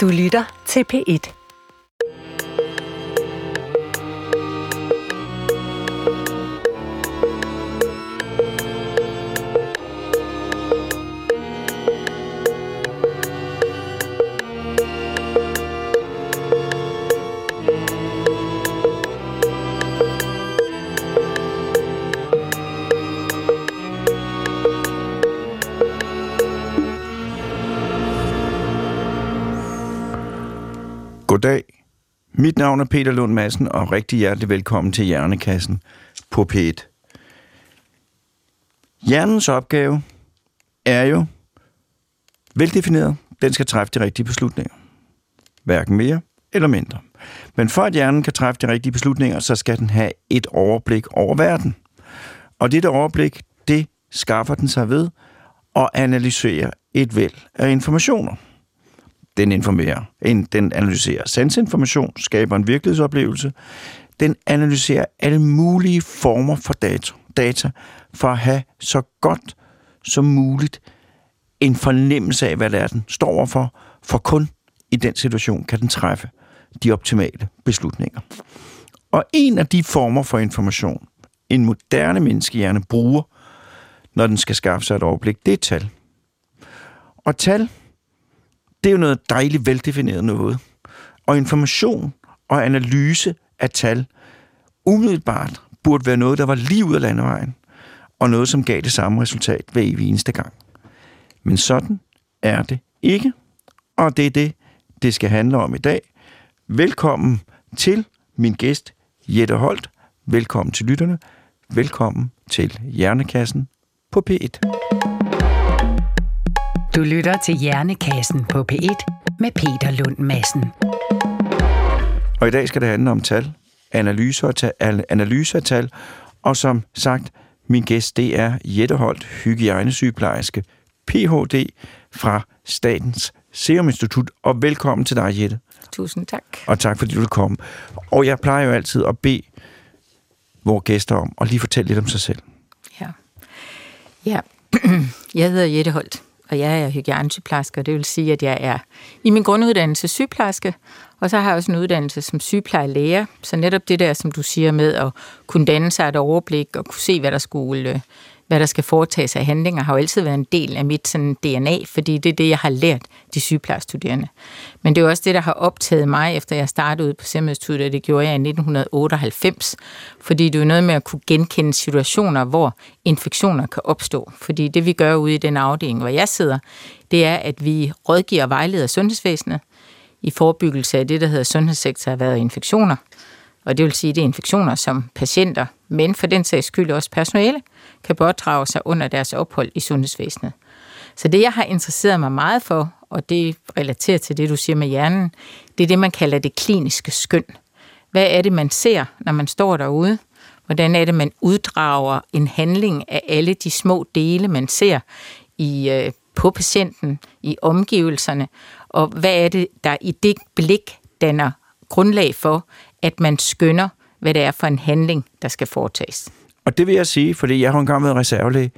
Du lytter til P1. Mit navn er Peter Lund Madsen, og rigtig hjertelig velkommen til Hjernekassen på P1. Hjernens opgave er jo veldefineret. Den skal træffe de rigtige beslutninger. Hverken mere eller mindre. Men for at hjernen kan træffe de rigtige beslutninger, så skal den have et overblik over verden. Og dette overblik, det skaffer den sig ved at analysere et væld af informationer – den informerer, den analyserer sansinformation, skaber en virkelighedsoplevelse. Den analyserer alle mulige former for data, data for at have så godt som muligt en fornemmelse af, hvad det er, den står overfor, for kun i den situation kan den træffe de optimale beslutninger. Og en af de former for information, en moderne menneskehjerne bruger, når den skal skaffe sig et overblik, det er tal. Og tal, det er jo noget dejligt veldefineret noget. Og information og analyse af tal umiddelbart burde være noget, der var lige ud af landevejen, og noget, som gav det samme resultat hver evig eneste gang. Men sådan er det ikke, og det er det, det skal handle om i dag. Velkommen til min gæst, Jette Holt. Velkommen til lytterne. Velkommen til Hjernekassen på P1. Du lytter til Hjernekassen på P1 med Peter Lund Madsen. Og i dag skal det handle om tal, analyser af tal, analyser af tal og som sagt, min gæst det er Jette Holt, hygiejnesygeplejerske, Ph.D. fra Statens Serum Institut. Og velkommen til dig, Jette. Tusind tak. Og tak, fordi du vil komme. Og jeg plejer jo altid at bede vores gæster om at lige fortælle lidt om sig selv. Ja. Ja, jeg hedder Jette Holt og jeg er hygiejnesygeplejerske, og det vil sige, at jeg er i min grunduddannelse sygeplejerske, og så har jeg også en uddannelse som sygeplejelæger, så netop det der, som du siger med at kunne danne sig et overblik og kunne se, hvad der skulle øh, hvad der skal foretages af handlinger, har jo altid været en del af mit sådan, DNA, fordi det er det, jeg har lært de sygeplejestuderende. Men det er også det, der har optaget mig, efter jeg startede ud på Serum og det gjorde jeg i 1998, fordi det er noget med at kunne genkende situationer, hvor infektioner kan opstå. Fordi det, vi gør ude i den afdeling, hvor jeg sidder, det er, at vi rådgiver og vejleder sundhedsvæsenet i forebyggelse af det, der hedder sundhedssektor været infektioner. Og det vil sige, at det er infektioner, som patienter, men for den sags skyld også personale, kan pådrage sig under deres ophold i sundhedsvæsenet. Så det, jeg har interesseret mig meget for, og det relaterer til det, du siger med hjernen, det er det, man kalder det kliniske skøn. Hvad er det, man ser, når man står derude? Hvordan er det, man uddrager en handling af alle de små dele, man ser i, øh, på patienten, i omgivelserne? Og hvad er det, der i det blik danner grundlag for, at man skønner, hvad det er for en handling, der skal foretages? Og det vil jeg sige, fordi jeg har engang været reservelæge,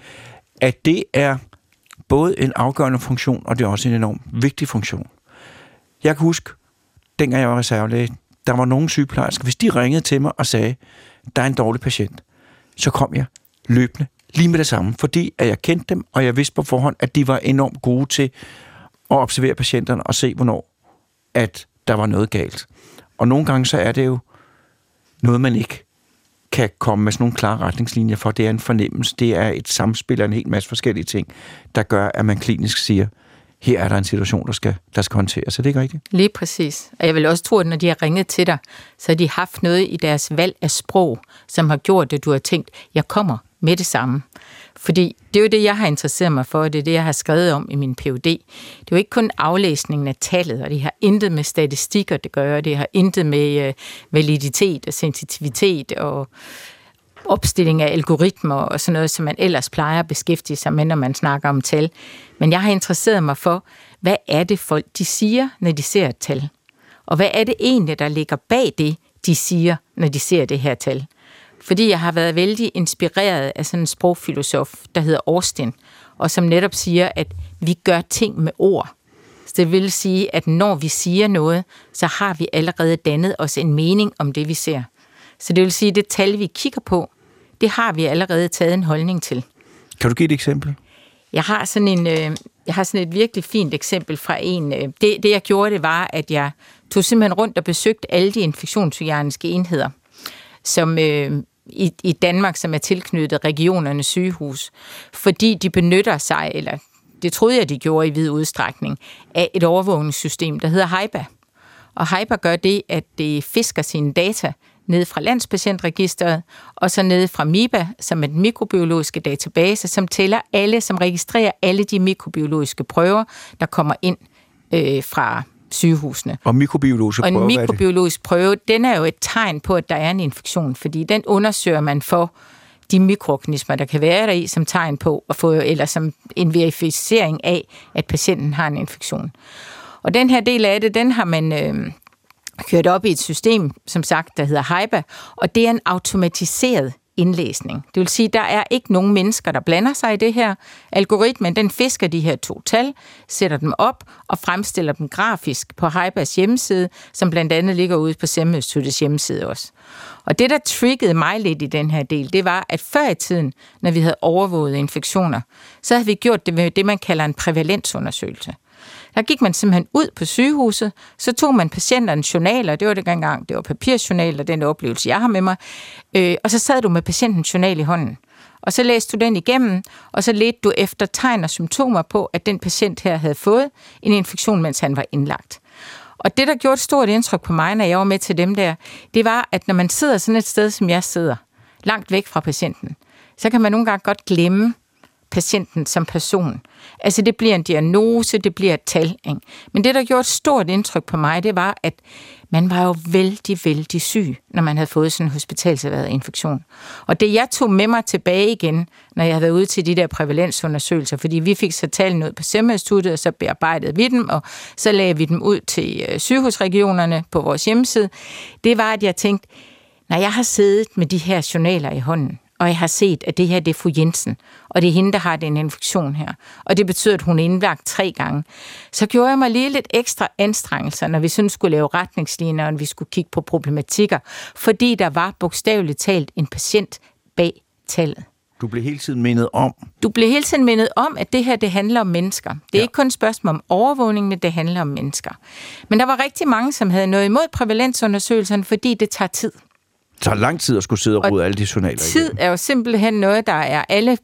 at det er både en afgørende funktion, og det er også en enorm vigtig funktion. Jeg kan huske, dengang jeg var reservelæge, der var nogle sygeplejersker, hvis de ringede til mig og sagde, der er en dårlig patient, så kom jeg løbende lige med det samme, fordi at jeg kendte dem, og jeg vidste på forhånd, at de var enormt gode til at observere patienterne og se, hvornår at der var noget galt. Og nogle gange så er det jo noget, man ikke kan komme med sådan nogle klare retningslinjer for. Det er en fornemmelse, det er et samspil af en hel masse forskellige ting, der gør, at man klinisk siger, her er der en situation, der skal, der skal håndteres. Er det ikke rigtigt? Lige præcis. Og jeg vil også tro, at når de har ringet til dig, så har de haft noget i deres valg af sprog, som har gjort, at du har tænkt, jeg kommer med det samme. Fordi det er jo det, jeg har interesseret mig for, og det er det, jeg har skrevet om i min PhD. Det er jo ikke kun aflæsningen af tallet, og det har intet med statistikker det gør, det har intet med øh, validitet og sensitivitet og opstilling af algoritmer og sådan noget, som man ellers plejer at beskæftige sig med, når man snakker om tal. Men jeg har interesseret mig for, hvad er det folk, de siger, når de ser et tal? Og hvad er det egentlig, der ligger bag det, de siger, når de ser det her tal? Fordi jeg har været vældig inspireret af sådan en sprogfilosof, der hedder Austin, og som netop siger, at vi gør ting med ord. Så det vil sige, at når vi siger noget, så har vi allerede dannet os en mening om det, vi ser. Så det vil sige, at det tal, vi kigger på, det har vi allerede taget en holdning til. Kan du give et eksempel? Jeg har sådan, en, øh, jeg har sådan et virkelig fint eksempel fra en. Øh, det, det, jeg gjorde, det var, at jeg tog simpelthen rundt og besøgte alle de infektionshygieniske enheder, som øh, i, i Danmark, som er tilknyttet regionernes sygehus, fordi de benytter sig, eller det troede jeg, de gjorde i vid udstrækning, af et overvågningssystem, der hedder HIPAA. Og HIPAA gør det, at det fisker sine data ned fra Landspatientregisteret, og så ned fra MIBA, som er den mikrobiologiske database, som tæller alle, som registrerer alle de mikrobiologiske prøver, der kommer ind øh, fra sygehusene. Og mikrobiologisk Og en prøve, er det? mikrobiologisk prøve, den er jo et tegn på, at der er en infektion, fordi den undersøger man for de mikroorganismer, der kan være der i, som tegn på at få, eller som en verificering af, at patienten har en infektion. Og den her del af det, den har man øh, kørt op i et system, som sagt, der hedder HIPAA, og det er en automatiseret indlæsning. Det vil sige, der er ikke nogen mennesker, der blander sig i det her. Algoritmen, den fisker de her to tal, sætter dem op og fremstiller dem grafisk på HIPAAs hjemmeside, som blandt andet ligger ude på Semmelstudiets hjemmeside også. Og det, der triggede mig lidt i den her del, det var, at før i tiden, når vi havde overvåget infektioner, så havde vi gjort det med det, man kalder en prævalensundersøgelse. Der gik man simpelthen ud på sygehuset, så tog man patienternes journaler, det var det gang, det var papirjournaler, den oplevelse, jeg har med mig, øh, og så sad du med patientens journal i hånden. Og så læste du den igennem, og så ledte du efter tegn og symptomer på, at den patient her havde fået en infektion, mens han var indlagt. Og det, der gjorde et stort indtryk på mig, når jeg var med til dem der, det var, at når man sidder sådan et sted, som jeg sidder, langt væk fra patienten, så kan man nogle gange godt glemme, patienten som person. Altså det bliver en diagnose, det bliver et tal. Ikke? Men det, der gjorde et stort indtryk på mig, det var, at man var jo vældig, vældig syg, når man havde fået sådan en hospitalserværet infektion. Og det, jeg tog med mig tilbage igen, når jeg havde været ude til de der prævalensundersøgelser, fordi vi fik så tallene ud på Seminstituttet, og så bearbejdede vi dem, og så lagde vi dem ud til øh, sygehusregionerne på vores hjemmeside, det var, at jeg tænkte, når jeg har siddet med de her journaler i hånden, og jeg har set, at det her det er fru Jensen, og det er hende, der har den infektion her. Og det betyder, at hun er indlagt tre gange. Så gjorde jeg mig lige lidt ekstra anstrengelser, når vi sådan skulle lave retningslinjer, og vi skulle kigge på problematikker, fordi der var bogstaveligt talt en patient bag tallet. Du blev hele tiden mindet om. Du blev hele tiden mindet om, at det her det handler om mennesker. Det er ja. ikke kun et spørgsmål om overvågning, men det handler om mennesker. Men der var rigtig mange, som havde noget imod prævalensundersøgelserne, fordi det tager tid tager lang tid at skulle sidde og rode alle de journaler Tid er jo simpelthen noget, der er alle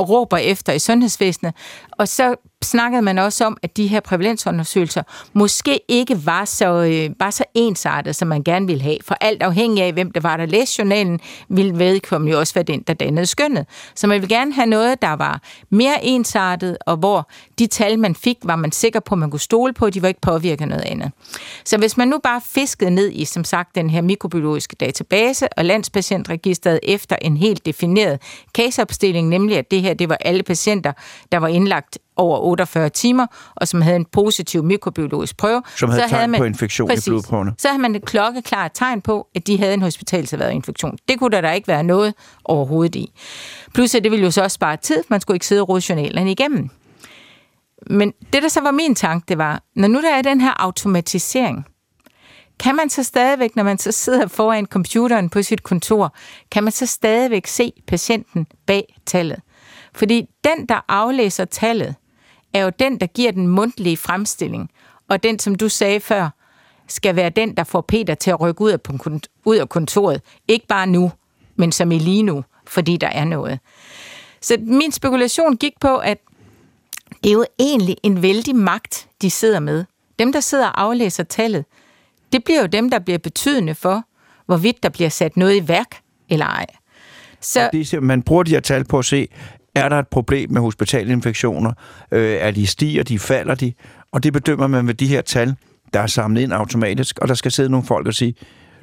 råber efter i sundhedsvæsenet. Og så snakkede man også om, at de her prævalensundersøgelser måske ikke var så, øh, var så ensartet, som man gerne ville have. For alt afhængig af, hvem der var, der læste journalen, ville vedkommende jo også være den, der dannede skønnet. Så man ville gerne have noget, der var mere ensartet, og hvor de tal, man fik, var man sikker på, at man kunne stole på, de var ikke påvirket noget andet. Så hvis man nu bare fiskede ned i, som sagt, den her mikrobiologiske database og landspatientregisteret efter en helt defineret caseopstilling, nemlig at det her, det var alle patienter, der var indlagt over 48 timer, og som havde en positiv mikrobiologisk prøve. Som havde så tegn havde man, på infektion præcis, i blodprøverne. Så havde man et klokkeklart tegn på, at de havde en hospitalserværet infektion. Det kunne der da ikke være noget overhovedet i. Plus at det ville jo så også spare tid, man skulle ikke sidde og rode journalerne igennem. Men det, der så var min tanke, det var, når nu der er den her automatisering, kan man så stadigvæk, når man så sidder foran computeren på sit kontor, kan man så stadigvæk se patienten bag tallet? Fordi den, der aflæser tallet, er jo den, der giver den mundtlige fremstilling. Og den, som du sagde før, skal være den, der får Peter til at rykke ud af, ud af kontoret. Ikke bare nu, men som i lige nu, fordi der er noget. Så min spekulation gik på, at det er jo egentlig en vældig magt, de sidder med. Dem, der sidder og aflæser tallet, det bliver jo dem, der bliver betydende for, hvorvidt der bliver sat noget i værk eller ej. Så, det, man bruger de her tal på at se, er der et problem med hospitalinfektioner? Øh, er de stiger, de falder de? Og det bedømmer man med de her tal, der er samlet ind automatisk, og der skal sidde nogle folk og sige,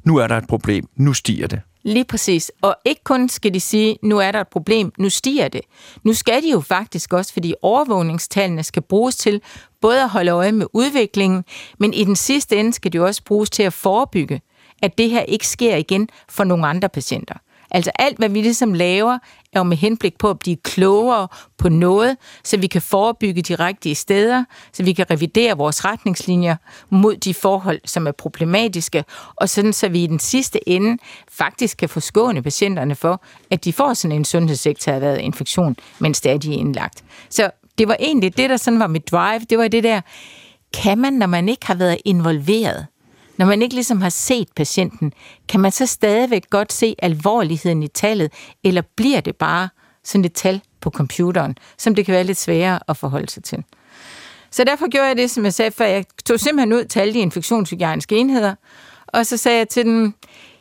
nu er der et problem, nu stiger det. Lige præcis. Og ikke kun skal de sige, nu er der et problem, nu stiger det. Nu skal de jo faktisk også, fordi overvågningstallene skal bruges til både at holde øje med udviklingen, men i den sidste ende skal de også bruges til at forebygge, at det her ikke sker igen for nogle andre patienter. Altså alt, hvad vi ligesom laver, er jo med henblik på at blive klogere på noget, så vi kan forebygge de rigtige steder, så vi kan revidere vores retningslinjer mod de forhold, som er problematiske, og sådan så vi i den sidste ende faktisk kan forskåne patienterne for, at de får sådan en sundhedssektor infektion, mens det er, de er indlagt. Så det var egentlig det, der sådan var mit drive, det var det der, kan man, når man ikke har været involveret, når man ikke ligesom har set patienten, kan man så stadigvæk godt se alvorligheden i tallet, eller bliver det bare sådan et tal på computeren, som det kan være lidt sværere at forholde sig til. Så derfor gjorde jeg det, som jeg sagde før. Jeg tog simpelthen ud til alle de infektionshygiejniske enheder, og så sagde jeg til dem,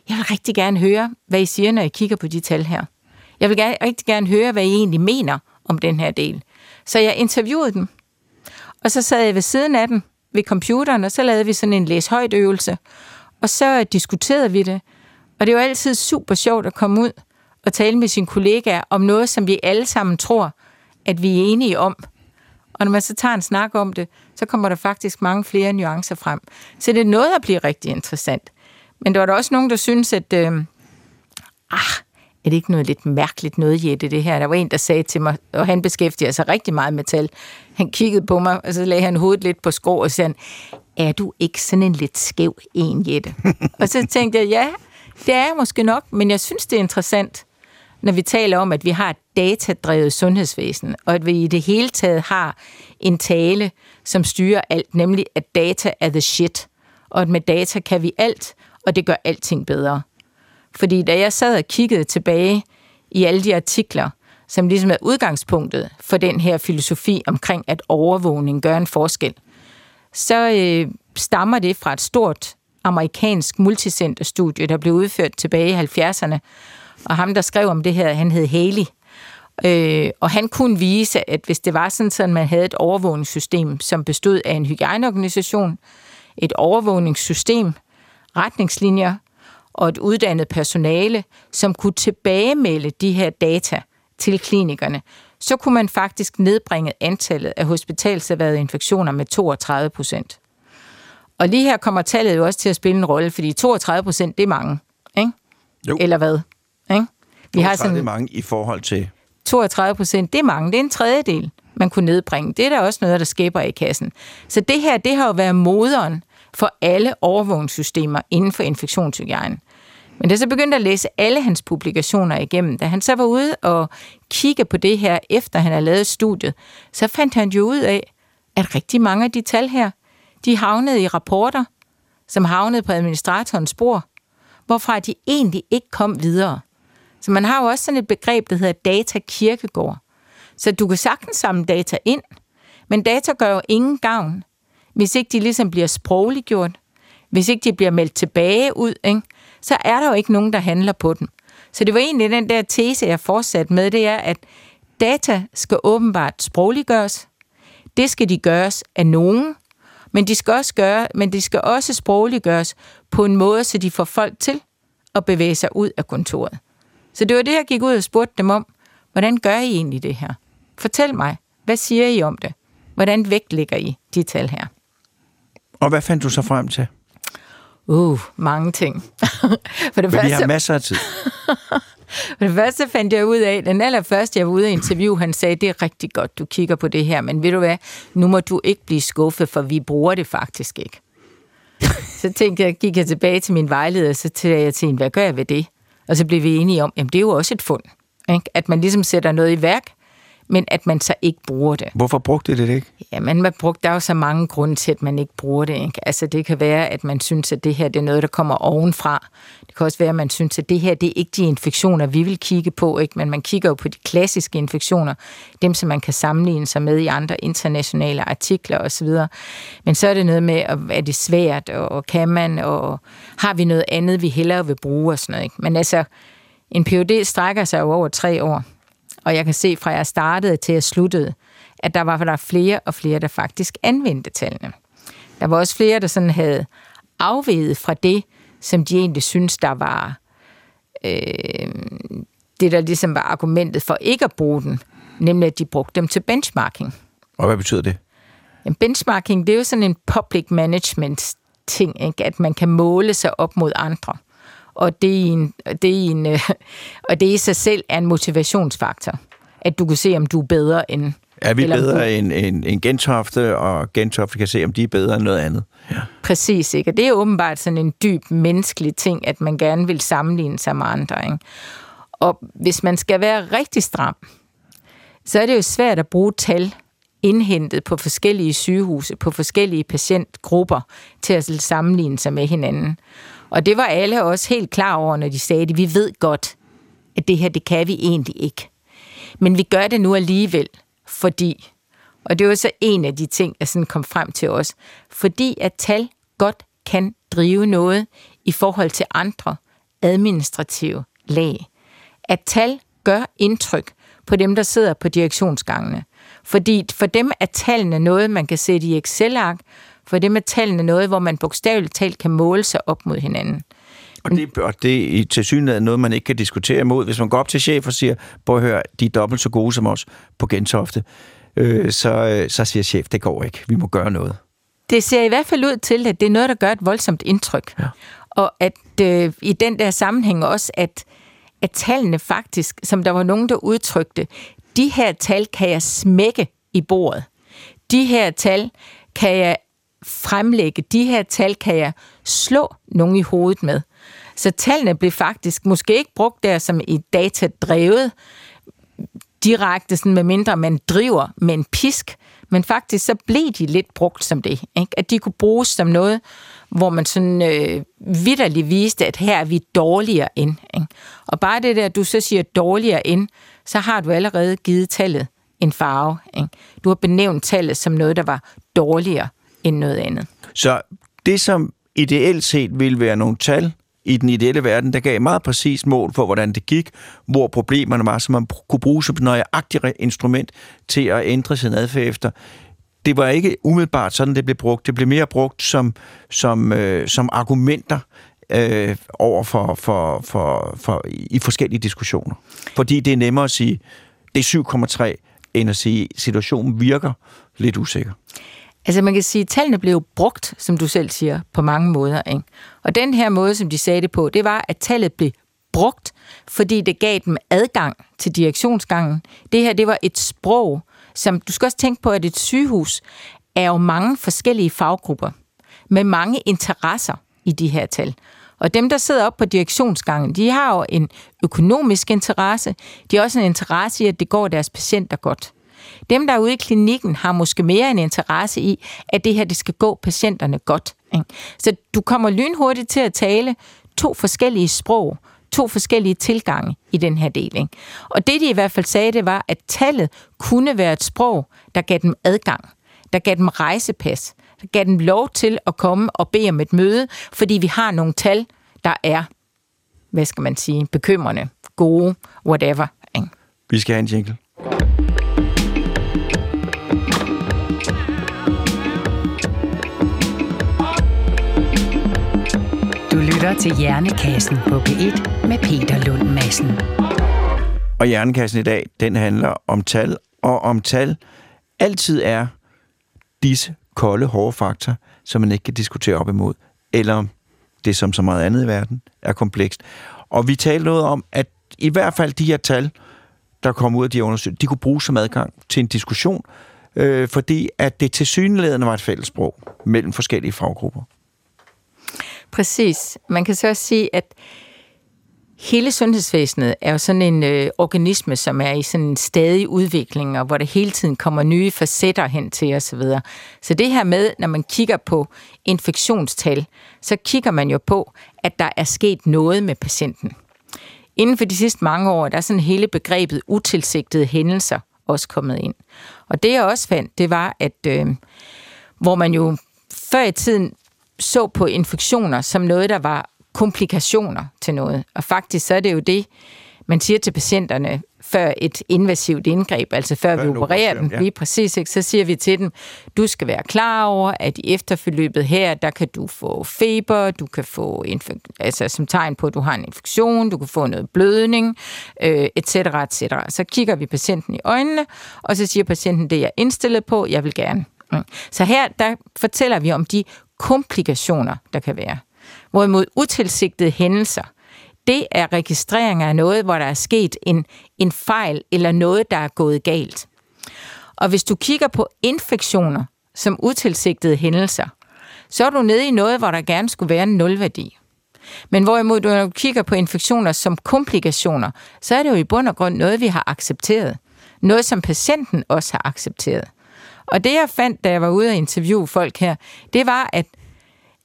jeg vil rigtig gerne høre, hvad I siger, når I kigger på de tal her. Jeg vil gerne, rigtig gerne høre, hvad I egentlig mener om den her del. Så jeg interviewede dem, og så sad jeg ved siden af dem ved computeren, og så lavede vi sådan en læs-højt øvelse, og så diskuterede vi det. Og det var altid super sjovt at komme ud og tale med sine kollegaer om noget, som vi alle sammen tror, at vi er enige om. Og når man så tager en snak om det, så kommer der faktisk mange flere nuancer frem. Så det er noget, der bliver rigtig interessant. Men der var der også nogen, der synes, at øh, ah, er det ikke noget lidt mærkeligt noget, Jette, det her? Der var en, der sagde til mig, og han beskæftiger sig rigtig meget med tal. Han kiggede på mig, og så lagde han hovedet lidt på skrå og sagde, er du ikke sådan en lidt skæv en, Jette? og så tænkte jeg, ja, det er jeg måske nok, men jeg synes, det er interessant, når vi taler om, at vi har et datadrevet sundhedsvæsen, og at vi i det hele taget har en tale, som styrer alt, nemlig at data er the shit, og at med data kan vi alt, og det gør alting bedre. Fordi da jeg sad og kiggede tilbage i alle de artikler, som ligesom er udgangspunktet for den her filosofi omkring, at overvågning gør en forskel, så øh, stammer det fra et stort amerikansk multicenterstudie, der blev udført tilbage i 70'erne. Og ham, der skrev om det her, han hed Haley. Øh, og han kunne vise, at hvis det var sådan, at man havde et overvågningssystem, som bestod af en hygiejneorganisation, et overvågningssystem, retningslinjer og et uddannet personale, som kunne tilbagemelde de her data til klinikerne, så kunne man faktisk nedbringe antallet af hospitalserværede infektioner med 32 procent. Og lige her kommer tallet jo også til at spille en rolle, fordi 32 procent, det er mange. Ikke? Jo. Eller hvad? Ikke? Vi har sådan, det er mange i forhold til... 32 procent, det er mange. Det er en tredjedel, man kunne nedbringe. Det er der også noget, der skæber i kassen. Så det her, det har jo været moderen for alle overvågningssystemer inden for infektionshygiejne. Men da så begyndte at læse alle hans publikationer igennem, da han så var ude og kigge på det her, efter han havde lavet studiet, så fandt han jo ud af, at rigtig mange af de tal her, de havnede i rapporter, som havnede på administratorens spor, hvorfra de egentlig ikke kom videre. Så man har jo også sådan et begreb, der hedder datakirkegård. Så du kan sagtens samle data ind, men data gør jo ingen gavn, hvis ikke de ligesom bliver sprogliggjort, hvis ikke de bliver meldt tilbage ud, ikke? så er der jo ikke nogen, der handler på dem. Så det var egentlig den der tese, jeg fortsatte med, det er, at data skal åbenbart sprogliggøres. Det skal de gøres af nogen, men de skal også gøre, men de skal også sprogliggøres på en måde, så de får folk til at bevæge sig ud af kontoret. Så det var det, jeg gik ud og spurgte dem om. Hvordan gør I egentlig det her? Fortæl mig, hvad siger I om det? Hvordan vægtlægger I de tal her? Og hvad fandt du så frem til? Uh, mange ting. For det første, vi har masser af tid. For det første fandt jeg ud af, den allerførste, jeg var ude i interview, han sagde, det er rigtig godt, du kigger på det her, men ved du hvad, nu må du ikke blive skuffet, for vi bruger det faktisk ikke. så tænkte jeg, gik jeg tilbage til min vejleder, så sagde jeg til hende, hvad gør jeg ved det? Og så blev vi enige om, jamen det er jo også et fund. Ikke? At man ligesom sætter noget i værk, men at man så ikke bruger det. Hvorfor brugte det det ikke? Ja, men man brugte, der er jo så mange grunde til, at man ikke bruger det. Ikke? Altså det kan være, at man synes, at det her det er noget, der kommer ovenfra. Det kan også være, at man synes, at det her det er ikke de infektioner, vi vil kigge på. Ikke? Men man kigger jo på de klassiske infektioner, dem som man kan sammenligne sig med i andre internationale artikler osv. Men så er det noget med, at er det svært, og kan man, og har vi noget andet, vi hellere vil bruge og sådan noget. Ikke? Men altså, en PhD strækker sig jo over tre år. Og jeg kan se fra jeg startede til jeg sluttede, at der var der flere og flere, der faktisk anvendte tallene. Der var også flere, der sådan havde afveget fra det, som de egentlig synes, der var øh, det, der ligesom var argumentet for ikke at bruge den, nemlig at de brugte dem til benchmarking. Og hvad betyder det? En benchmarking, det er jo sådan en public management ting, ikke? at man kan måle sig op mod andre. Og det, er en, det er en, øh, og det i sig selv er en motivationsfaktor, at du kan se, om du er bedre end... Er vi du- bedre end, end, end Gentofte, og Gentofte kan se, om de er bedre end noget andet? Ja. Præcis, ikke? Og det er åbenbart sådan en dyb menneskelig ting, at man gerne vil sammenligne sig med andre, ikke? Og hvis man skal være rigtig stram, så er det jo svært at bruge tal indhentet på forskellige sygehuse, på forskellige patientgrupper, til at sammenligne sig med hinanden. Og det var alle også helt klar over, når de sagde det. Vi ved godt, at det her, det kan vi egentlig ikke. Men vi gør det nu alligevel, fordi, og det var så en af de ting, der sådan kom frem til os, fordi at tal godt kan drive noget i forhold til andre administrative lag. At tal gør indtryk på dem, der sidder på direktionsgangene. Fordi for dem er tallene noget, man kan sætte i Excel-ark, for dem er tallene noget, hvor man bogstaveligt talt kan måle sig op mod hinanden. Og det, og det er i til synligheden noget, man ikke kan diskutere imod. Hvis man går op til chef og siger, prøv at høre, de er dobbelt så gode som os på Gentofte, øh, så, øh, så siger chef, det går ikke, vi må gøre noget. Det ser i hvert fald ud til, at det er noget, der gør et voldsomt indtryk. Ja. Og at øh, i den der sammenhæng også, at, at tallene faktisk, som der var nogen, der udtrykte, de her tal kan jeg smække i bordet. De her tal kan jeg fremlægge. De her tal kan jeg slå nogen i hovedet med. Så tallene blev faktisk måske ikke brugt der som i datadrevet, direkte, sådan med mindre man driver med en pisk, men faktisk så blev de lidt brugt som det. Ikke? At de kunne bruges som noget, hvor man sådan øh, vidderligt viste, at her er vi dårligere end. Ikke? Og bare det der, at du så siger dårligere end, så har du allerede givet tallet en farve. Ikke? Du har benævnt tallet som noget, der var dårligere end noget andet. Så det, som ideelt set ville være nogle tal i den ideelle verden, der gav meget præcist mål for, hvordan det gik, hvor problemerne var, så man kunne bruge som et nøjagtigt instrument til at ændre sin adfærd efter. Det var ikke umiddelbart sådan, det blev brugt. Det blev mere brugt som, som, øh, som argumenter øh, over for, for, for, for, i forskellige diskussioner. Fordi det er nemmere at sige, det er 7,3, end at sige, situationen virker lidt usikker. Altså man kan sige, at tallene blev brugt, som du selv siger, på mange måder. Ikke? Og den her måde, som de sagde det på, det var, at tallet blev brugt, fordi det gav dem adgang til direktionsgangen. Det her, det var et sprog, som du skal også tænke på, at et sygehus er jo mange forskellige faggrupper med mange interesser i de her tal. Og dem, der sidder op på direktionsgangen, de har jo en økonomisk interesse. De har også en interesse i, at det går deres patienter godt. Dem, der er ude i klinikken, har måske mere en interesse i, at det her det skal gå patienterne godt. Ikke? Så du kommer lynhurtigt til at tale to forskellige sprog, to forskellige tilgange i den her deling. Og det, de i hvert fald sagde, det var, at tallet kunne være et sprog, der gav dem adgang, der gav dem rejsepas, der gav dem lov til at komme og bede om et møde, fordi vi har nogle tal, der er, hvad skal man sige, bekymrende, gode, whatever. Ikke? Vi skal have en jingle. Lytter til Hjernekassen på P1 med Peter Lund Madsen. Og Hjernekassen i dag, den handler om tal, og om tal altid er disse kolde, hårde fakta, som man ikke kan diskutere op imod, eller det som så meget andet i verden er komplekst. Og vi talte noget om, at i hvert fald de her tal, der kom ud af de her undersøgelser, de kunne bruges som adgang til en diskussion, øh, fordi at det til var et fællesprog mellem forskellige faggrupper. Præcis. Man kan så også sige, at hele sundhedsvæsenet er jo sådan en øh, organisme, som er i sådan en stadig udvikling, og hvor der hele tiden kommer nye facetter hen til osv. Så, så det her med, når man kigger på infektionstal, så kigger man jo på, at der er sket noget med patienten. Inden for de sidste mange år, der er sådan hele begrebet utilsigtede hændelser også kommet ind. Og det jeg også fandt, det var, at øh, hvor man jo før i tiden så på infektioner som noget, der var komplikationer til noget. Og faktisk så er det jo det, man siger til patienterne før et invasivt indgreb, altså før, Før vi opererer dem, ja. lige præcis, ikke? så siger vi til dem, du skal være klar over, at i efterforløbet her, der kan du få feber, du kan få infek- altså som tegn på, at du har en infektion, du kan få noget blødning, øh, et cetera, et cetera. Så kigger vi patienten i øjnene, og så siger patienten, det er jeg indstillet på, jeg vil gerne. Mm. Så her, der fortæller vi om de komplikationer, der kan være. Hvorimod utilsigtede hændelser, det er registrering af noget, hvor der er sket en, en fejl eller noget, der er gået galt. Og hvis du kigger på infektioner som utilsigtede hændelser, så er du nede i noget, hvor der gerne skulle være en nulværdi. Men hvorimod du, når du kigger på infektioner som komplikationer, så er det jo i bund og grund noget, vi har accepteret. Noget, som patienten også har accepteret. Og det, jeg fandt, da jeg var ude og interviewe folk her, det var, at,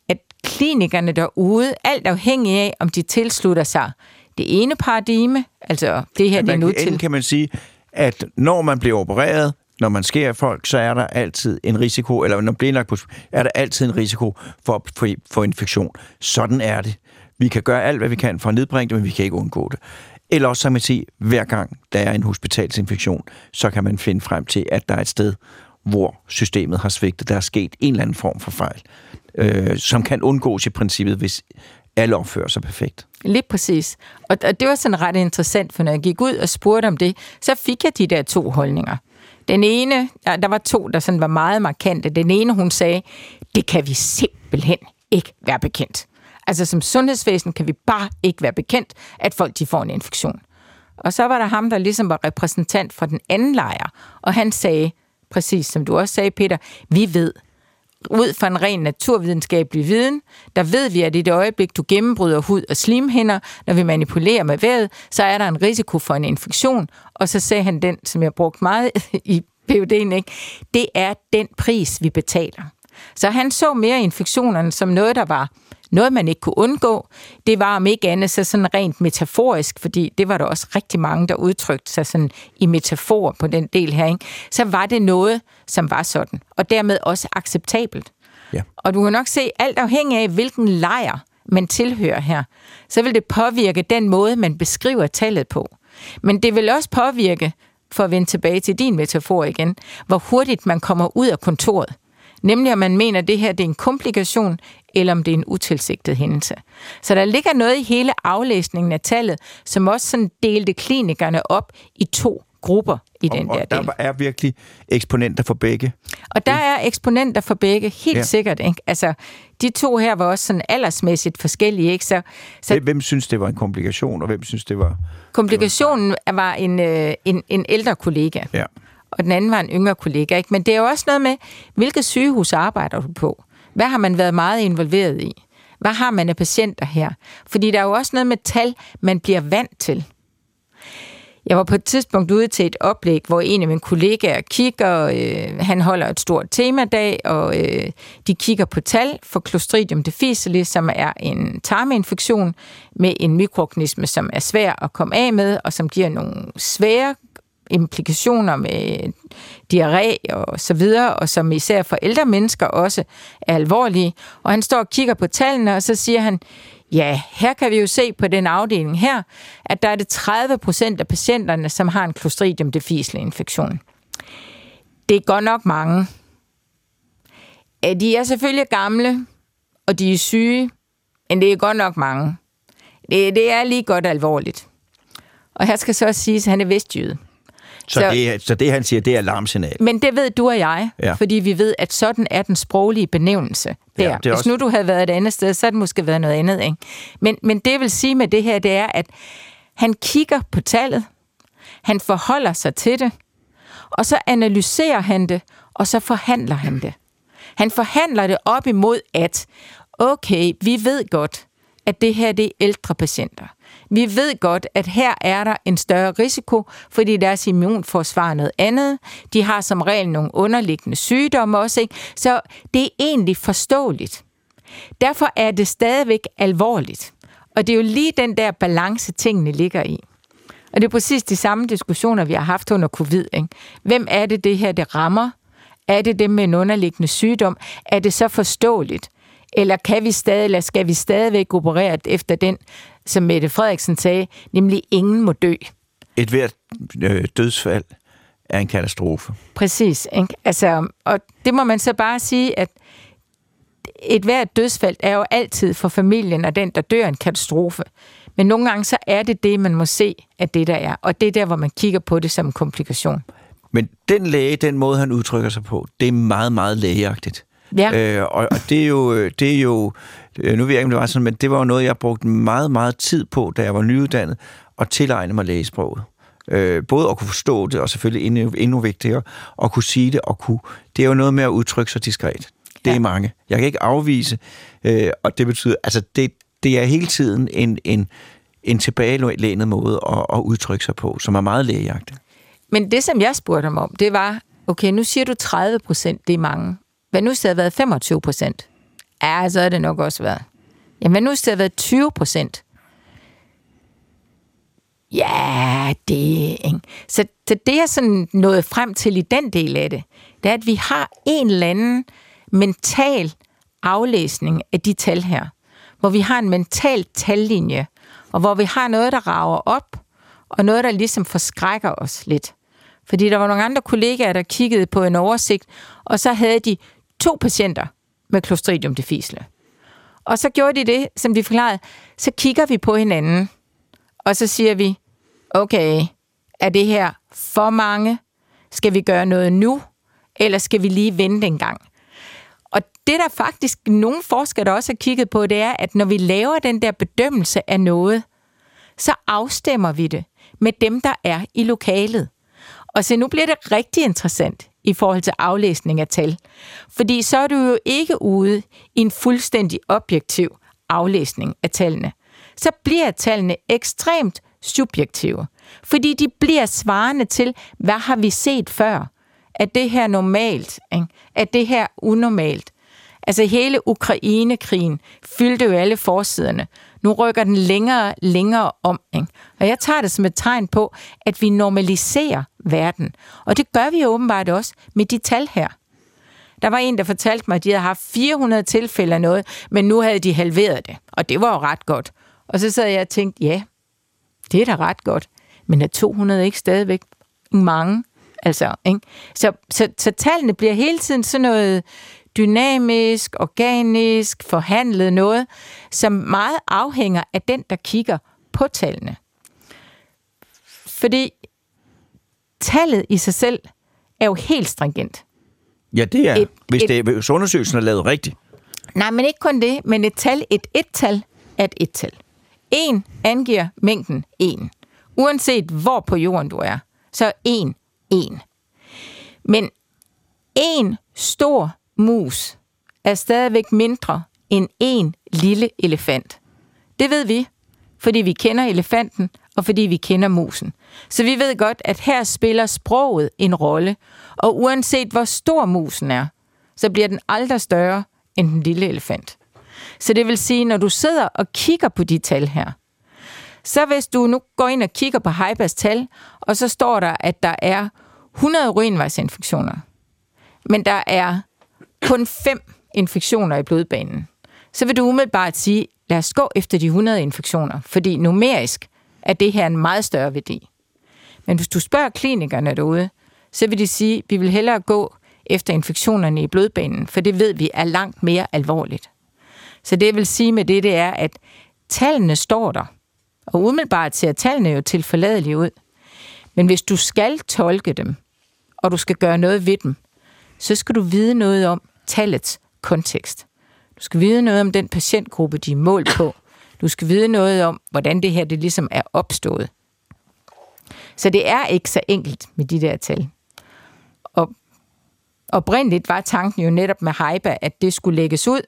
at klinikerne derude, alt afhængig af, om de tilslutter sig det ene paradigme, altså det her, det er nu til... kan man sige, at når man bliver opereret, når man skærer folk, så er der altid en risiko, eller når man bliver indlagt på, er der altid en risiko for, for, for infektion. Sådan er det. Vi kan gøre alt, hvad vi kan for at nedbringe det, men vi kan ikke undgå det. Eller også, som man siger, hver gang der er en hospitalsinfektion, så kan man finde frem til, at der er et sted, hvor systemet har svigtet. Der er sket en eller anden form for fejl, øh, som kan undgås i princippet, hvis alle opfører sig perfekt. Lige præcis. Og, og det var sådan ret interessant, for når jeg gik ud og spurgte om det, så fik jeg de der to holdninger. Den ene, ja, der var to, der sådan var meget markante. Den ene, hun sagde, det kan vi simpelthen ikke være bekendt. Altså som sundhedsvæsen kan vi bare ikke være bekendt, at folk de får en infektion. Og så var der ham, der ligesom var repræsentant for den anden lejr, og han sagde, præcis som du også sagde, Peter, vi ved, ud fra en ren naturvidenskabelig viden, der ved vi, at i det øjeblik, du gennembryder hud og slimhinder, når vi manipulerer med vejret, så er der en risiko for en infektion. Og så sagde han den, som jeg brugte meget i PUD'en, ikke? det er den pris, vi betaler. Så han så mere infektionerne som noget, der var noget, man ikke kunne undgå. Det var om ikke andet så sådan rent metaforisk, fordi det var der også rigtig mange, der udtrykte sig sådan i metafor på den del her. Ikke? Så var det noget, som var sådan, og dermed også acceptabelt. Ja. Og du kan nok se, alt afhængig af, hvilken lejr man tilhører her, så vil det påvirke den måde, man beskriver tallet på. Men det vil også påvirke, for at vende tilbage til din metafor igen, hvor hurtigt man kommer ud af kontoret. Nemlig om man mener, at det her det er en komplikation, eller om det er en utilsigtet hændelse. Så der ligger noget i hele aflæsningen af tallet, som også sådan delte klinikerne op i to grupper i den og, der og der del. er virkelig eksponenter for begge. Og der er eksponenter for begge, helt ja. sikkert. Ikke? Altså, de to her var også sådan aldersmæssigt forskellige. Ikke? Så, så hvem synes, det var en komplikation, og hvem synes, det var... Komplikationen var en, øh, en, en ældre kollega. Ja og den anden var en yngre kollega. Ikke? Men det er jo også noget med, hvilket sygehus arbejder du på? Hvad har man været meget involveret i? Hvad har man af patienter her? Fordi der er jo også noget med tal, man bliver vant til. Jeg var på et tidspunkt ude til et oplæg, hvor en af mine kollegaer kigger, øh, han holder et stort temadag, og øh, de kigger på tal for Clostridium difficile, som er en tarminfektion med en mikroorganisme, som er svær at komme af med, og som giver nogle svære implikationer med diarré og så videre, og som især for ældre mennesker også er alvorlige. Og han står og kigger på tallene, og så siger han, ja, her kan vi jo se på den afdeling her, at der er det 30 procent af patienterne, som har en Clostridium difficile infektion. Det er godt nok mange. De er selvfølgelig gamle, og de er syge, men det er godt nok mange. Det, det er lige godt alvorligt. Og her skal så også siges, at han er vestjyde. Så, så, det, så det, han siger, det er alarmsignal. Men det ved du og jeg, ja. fordi vi ved, at sådan er den sproglige benævnelse der. Ja, Hvis også... nu du havde været et andet sted, så havde det måske været noget andet. Ikke? Men, men det vil sige med det her, det er, at han kigger på tallet, han forholder sig til det, og så analyserer han det, og så forhandler han det. Han forhandler det op imod, at okay, vi ved godt, at det her det er ældre patienter. Vi ved godt, at her er der en større risiko, fordi deres immunforsvar er noget andet. De har som regel nogle underliggende sygdomme også, ikke? så det er egentlig forståeligt. Derfor er det stadigvæk alvorligt. Og det er jo lige den der balance, tingene ligger i. Og det er præcis de samme diskussioner, vi har haft under covid. Ikke? Hvem er det, det her det rammer? Er det dem med en underliggende sygdom? Er det så forståeligt? Eller kan vi stadig, eller skal vi stadigvæk operere efter den, som Mette Frederiksen sagde, nemlig ingen må dø? Et hvert øh, dødsfald er en katastrofe. Præcis. Ikke? Altså, og det må man så bare sige, at et hvert dødsfald er jo altid for familien og den, der dør, en katastrofe. Men nogle gange så er det det, man må se, at det der er. Og det er der, hvor man kigger på det som en komplikation. Men den læge, den måde, han udtrykker sig på, det er meget, meget lægeagtigt. Ja. Øh, og, og det er jo, det er jo øh, nu ved jeg ikke, om det var sådan, men det var jo noget, jeg brugte meget, meget tid på, da jeg var nyuddannet, at tilegne mig lægesproget. Øh, både at kunne forstå det, og selvfølgelig endnu, endnu vigtigere, at kunne sige det, og kunne, det er jo noget med at udtrykke sig diskret. Det er Ja. mange. Jeg kan ikke afvise, øh, og det betyder, altså det, det er hele tiden en, en, en tilbagelænet måde at, at udtrykke sig på, som er meget lægejagtig. Men det, som jeg spurgte ham om, det var, okay, nu siger du 30 procent, det er mange. Hvad nu, hvis det havde været 25 procent? Ja, så er det nok også været. Jamen, nu, har det været 20 procent? Ja, det er ikke. Så, så det jeg sådan nået frem til i den del af det, det er, at vi har en eller anden mental aflæsning af de tal her. Hvor vi har en mental tallinje, og hvor vi har noget, der rager op, og noget, der ligesom forskrækker os lidt. Fordi der var nogle andre kollegaer, der kiggede på en oversigt, og så havde de to patienter med Clostridium difficile. Og så gjorde de det, som de forklarede. Så kigger vi på hinanden, og så siger vi, okay, er det her for mange? Skal vi gøre noget nu? Eller skal vi lige vente en gang? Og det der faktisk nogle forskere, der også har kigget på, det er, at når vi laver den der bedømmelse af noget, så afstemmer vi det med dem, der er i lokalet. Og så nu bliver det rigtig interessant i forhold til aflæsning af tal. Fordi så er du jo ikke ude i en fuldstændig objektiv aflæsning af tallene. Så bliver tallene ekstremt subjektive. Fordi de bliver svarende til, hvad har vi set før? Er det her normalt? Ikke? Er det her unormalt? Altså hele Ukraine-krigen fyldte jo alle forsiderne. Nu rykker den længere længere om. Ikke? Og jeg tager det som et tegn på, at vi normaliserer verden. Og det gør vi jo åbenbart også med de tal her. Der var en, der fortalte mig, at de havde haft 400 tilfælde af noget, men nu havde de halveret det. Og det var jo ret godt. Og så sad jeg og tænkte, ja, det er da ret godt. Men er 200 ikke stadigvæk mange? Altså, ikke? Så, så, så tallene bliver hele tiden sådan noget dynamisk, organisk, forhandlet noget, som meget afhænger af den, der kigger på tallene. Fordi tallet i sig selv er jo helt stringent. Ja, det er, Et- hvis, et- det, hvis undersøgelsen er lavet rigtigt. Nej, men ikke kun det, men et tal, et et-tal er et et-tal. En angiver mængden en. Uanset hvor på jorden du er, så en en. Men en stor mus er stadigvæk mindre end en lille elefant. Det ved vi, fordi vi kender elefanten, og fordi vi kender musen. Så vi ved godt, at her spiller sproget en rolle, og uanset hvor stor musen er, så bliver den aldrig større end den lille elefant. Så det vil sige, når du sidder og kigger på de tal her, så hvis du nu går ind og kigger på Hypers tal, og så står der, at der er 100 urinvejsinfektioner, men der er kun fem infektioner i blodbanen, så vil du umiddelbart sige, lad os gå efter de 100 infektioner, fordi numerisk er det her en meget større værdi. Men hvis du spørger klinikerne derude, så vil de sige, at vi vil hellere gå efter infektionerne i blodbanen, for det ved vi er langt mere alvorligt. Så det vil sige med det, det er, at tallene står der, og umiddelbart ser tallene jo tilforladelige ud. Men hvis du skal tolke dem, og du skal gøre noget ved dem, så skal du vide noget om tallets kontekst. Du skal vide noget om den patientgruppe, de er målt på. Du skal vide noget om, hvordan det her det ligesom er opstået. Så det er ikke så enkelt med de der tal. Og oprindeligt var tanken jo netop med Hypa, at det skulle lægges ud,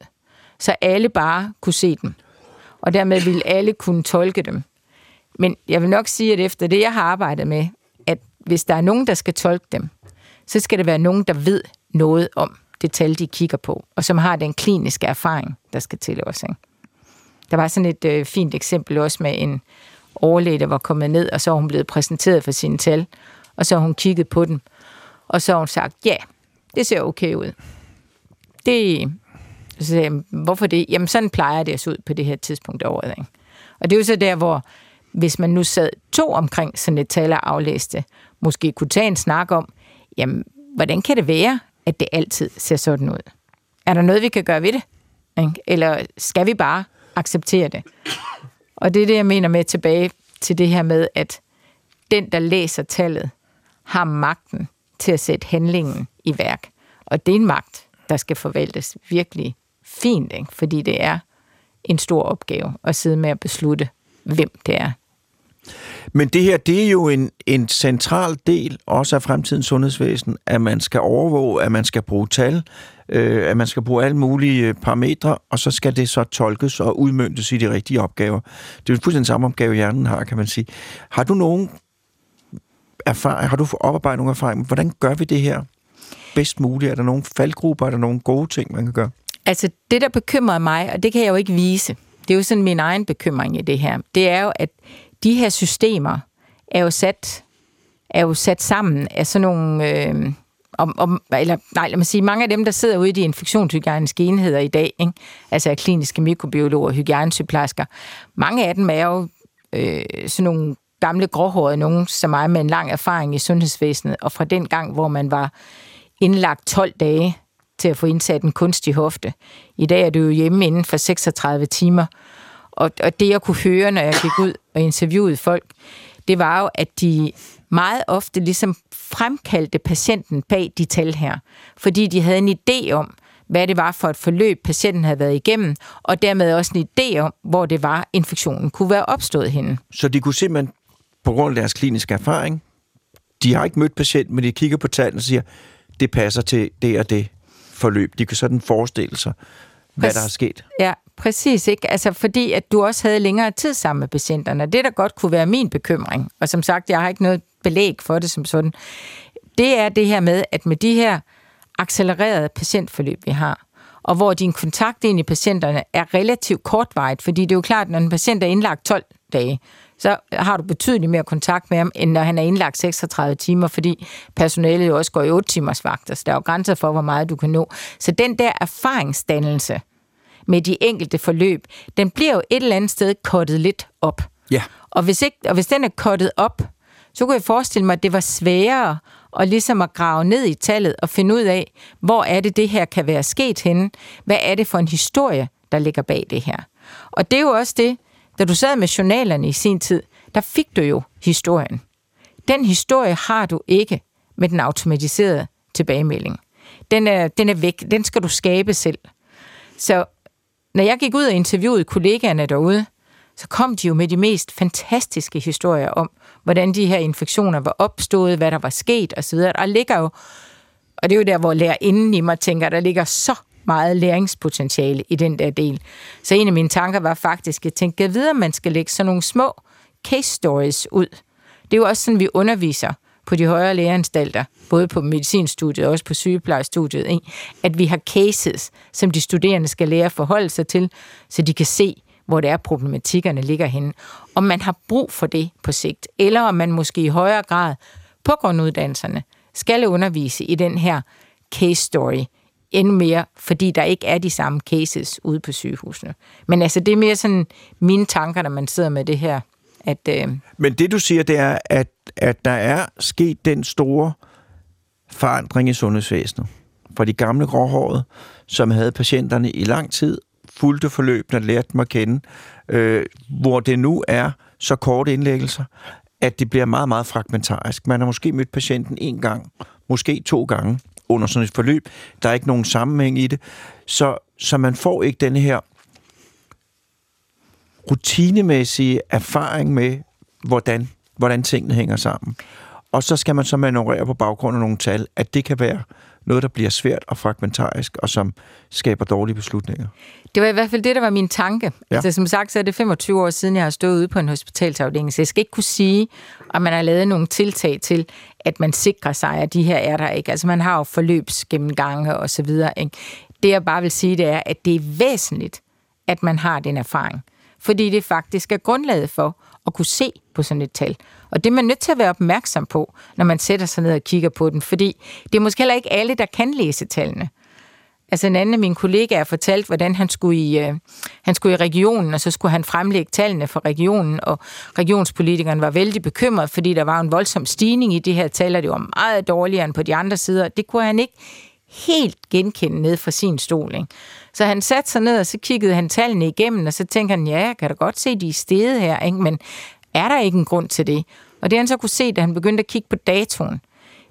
så alle bare kunne se dem. Og dermed ville alle kunne tolke dem. Men jeg vil nok sige, at efter det, jeg har arbejdet med, at hvis der er nogen, der skal tolke dem, så skal det være nogen, der ved noget om det tal, de kigger på, og som har den kliniske erfaring, der skal til også. Ikke? Der var sådan et øh, fint eksempel også med en overlæge, der var kommet ned, og så var hun blevet præsenteret for sine tal, og så har hun kigget på dem, og så har hun sagt, ja, det ser okay ud. Det, så sagde jeg, hvorfor det? Jamen, sådan plejer det at se ud på det her tidspunkt af året. Ikke? Og det er jo så der, hvor hvis man nu sad to omkring sådan et tal og aflæste, måske kunne tage en snak om, jamen, hvordan kan det være, at det altid ser sådan ud? Er der noget, vi kan gøre ved det? Ikke? Eller skal vi bare acceptere det? Og det er det, jeg mener med tilbage til det her med, at den, der læser tallet, har magten til at sætte handlingen i værk. Og det er en magt, der skal forvaltes virkelig fint, ikke? fordi det er en stor opgave at sidde med at beslutte, hvem det er. Men det her, det er jo en, en central del også af fremtidens sundhedsvæsen, at man skal overvåge, at man skal bruge tal, øh, at man skal bruge alle mulige øh, parametre, og så skal det så tolkes og udmyndtes i de rigtige opgaver. Det er jo fuldstændig samme opgave, hjernen har, kan man sige. Har du nogen erfaring, har du oparbejdet nogle erfaring? Hvordan gør vi det her bedst muligt? Er der nogle faldgrupper? Er der nogle gode ting, man kan gøre? Altså, det der bekymrer mig, og det kan jeg jo ikke vise, det er jo sådan min egen bekymring i det her, det er jo, at de her systemer er jo sat, er jo sat sammen af sådan nogle... Øh, om, om, eller nej, lad mig sige, mange af dem, der sidder ude i de infektionshygiejniske enheder i dag, ikke? altså kliniske mikrobiologer, hygiejnesygeplejersker, mange af dem er jo øh, sådan nogle gamle gråhårede, nogen som mig med en lang erfaring i sundhedsvæsenet, og fra den gang, hvor man var indlagt 12 dage til at få indsat en kunstig hofte. I dag er du jo hjemme inden for 36 timer, og, og det jeg kunne høre, når jeg gik ud og interviewede folk, det var jo, at de meget ofte ligesom fremkaldte patienten bag de tal her, fordi de havde en idé om, hvad det var for et forløb, patienten havde været igennem, og dermed også en idé om, hvor det var, infektionen kunne være opstået henne. Så de kunne simpelthen, på grund af deres kliniske erfaring, de har ikke mødt patienten, men de kigger på tallene og siger, det passer til det og det forløb. De kan sådan forestille sig, hvad der er sket. Ja, præcis. Ikke? Altså, fordi at du også havde længere tid sammen med patienterne. Det, der godt kunne være min bekymring, og som sagt, jeg har ikke noget belæg for det som sådan, det er det her med, at med de her accelererede patientforløb, vi har, og hvor din kontakt ind i patienterne er relativt kortvarigt, fordi det er jo klart, når en patient er indlagt 12 dage, så har du betydeligt mere kontakt med ham, end når han er indlagt 36 timer, fordi personalet jo også går i 8 timers vagter, så altså, der er jo grænser for, hvor meget du kan nå. Så den der erfaringsdannelse med de enkelte forløb, den bliver jo et eller andet sted kottet lidt op. Ja. Og hvis, ikke, og hvis den er kottet op, så kunne jeg forestille mig, at det var sværere og ligesom at grave ned i tallet og finde ud af, hvor er det, det her kan være sket henne? Hvad er det for en historie, der ligger bag det her? Og det er jo også det, da du sad med journalerne i sin tid, der fik du jo historien. Den historie har du ikke med den automatiserede tilbagemelding. Den er, den er væk. Den skal du skabe selv. Så når jeg gik ud og interviewede kollegaerne derude, så kom de jo med de mest fantastiske historier om, hvordan de her infektioner var opstået, hvad der var sket osv. Der ligger jo, og det er jo der, hvor lærerinden i mig tænker, der ligger så meget læringspotentiale i den der del. Så en af mine tanker var faktisk, at jeg tænkte, at videre, man skal lægge sådan nogle små case stories ud. Det er jo også sådan, vi underviser på de højere læreanstalter, både på medicinstudiet og også på sygeplejestudiet, ikke? at vi har cases, som de studerende skal lære at forholde sig til, så de kan se, hvor det er, problematikkerne ligger henne. Om man har brug for det på sigt, eller om man måske i højere grad på grunduddannelserne skal undervise i den her case story, endnu mere, fordi der ikke er de samme cases ude på sygehusene. Men altså, det er mere sådan mine tanker, når man sidder med det her. At, øh... Men det, du siger, det er, at, at der er sket den store forandring i sundhedsvæsenet. For de gamle gråhårede, som havde patienterne i lang tid, fulgte forløbene, lærte dem at kende, øh, hvor det nu er så korte indlæggelser, at det bliver meget, meget fragmentarisk. Man har måske mødt patienten en gang, måske to gange, under sådan et forløb. Der er ikke nogen sammenhæng i det. Så, så man får ikke den her rutinemæssige erfaring med, hvordan, hvordan tingene hænger sammen. Og så skal man så manøvrere på baggrund af nogle tal, at det kan være noget, der bliver svært og fragmentarisk, og som skaber dårlige beslutninger. Det var i hvert fald det, der var min tanke. Ja. Altså, som sagt, så er det 25 år siden, jeg har stået ude på en hospitalsafdeling, så jeg skal ikke kunne sige, om man har lavet nogle tiltag til, at man sikrer sig, at de her er der ikke. Altså, man har jo forløbsgennemgange og så videre. Ikke? Det, jeg bare vil sige, det er, at det er væsentligt, at man har den erfaring. Fordi det faktisk er grundlaget for at kunne se på sådan et tal. Og det er man nødt til at være opmærksom på, når man sætter sig ned og kigger på den, fordi det er måske heller ikke alle, der kan læse tallene. Altså en anden af mine kollegaer fortalte, hvordan han skulle, i, øh, han skulle i regionen, og så skulle han fremlægge tallene for regionen, og regionspolitikeren var vældig bekymret, fordi der var en voldsom stigning i de her tal, og det var meget dårligere end på de andre sider. Det kunne han ikke helt genkende ned fra sin stol. Ikke? Så han satte sig ned, og så kiggede han tallene igennem, og så tænkte han, ja, jeg kan da godt se, de er steget her, ikke? men er der ikke en grund til det? Og det han så kunne se, da han begyndte at kigge på datoen,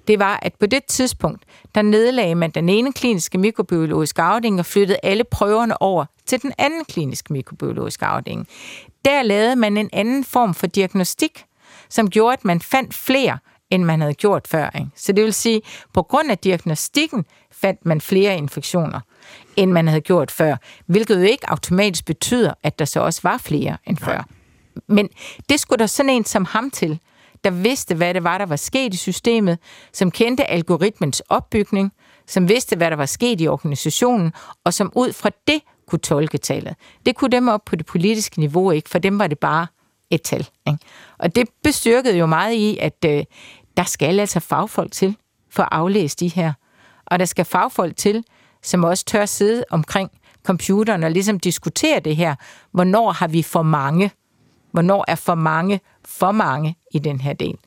det var, at på det tidspunkt, der nedlagde man den ene kliniske mikrobiologiske afdeling og flyttede alle prøverne over til den anden kliniske mikrobiologiske afdeling. Der lavede man en anden form for diagnostik, som gjorde, at man fandt flere, end man havde gjort før. Ikke? Så det vil sige, på grund af diagnostikken fandt man flere infektioner, end man havde gjort før, hvilket jo ikke automatisk betyder, at der så også var flere end før. Men det skulle der sådan en som ham til, der vidste, hvad det var, der var sket i systemet, som kendte algoritmens opbygning, som vidste, hvad der var sket i organisationen, og som ud fra det kunne tolke tallet. Det kunne dem op på det politiske niveau ikke, for dem var det bare et tal. Ikke? Og det bestyrkede jo meget i, at øh, der skal altså fagfolk til for at aflæse de her. Og der skal fagfolk til, som også tør sidde omkring computeren og ligesom diskutere det her. Hvornår har vi for mange? Hvornår er for mange for mange i den her del?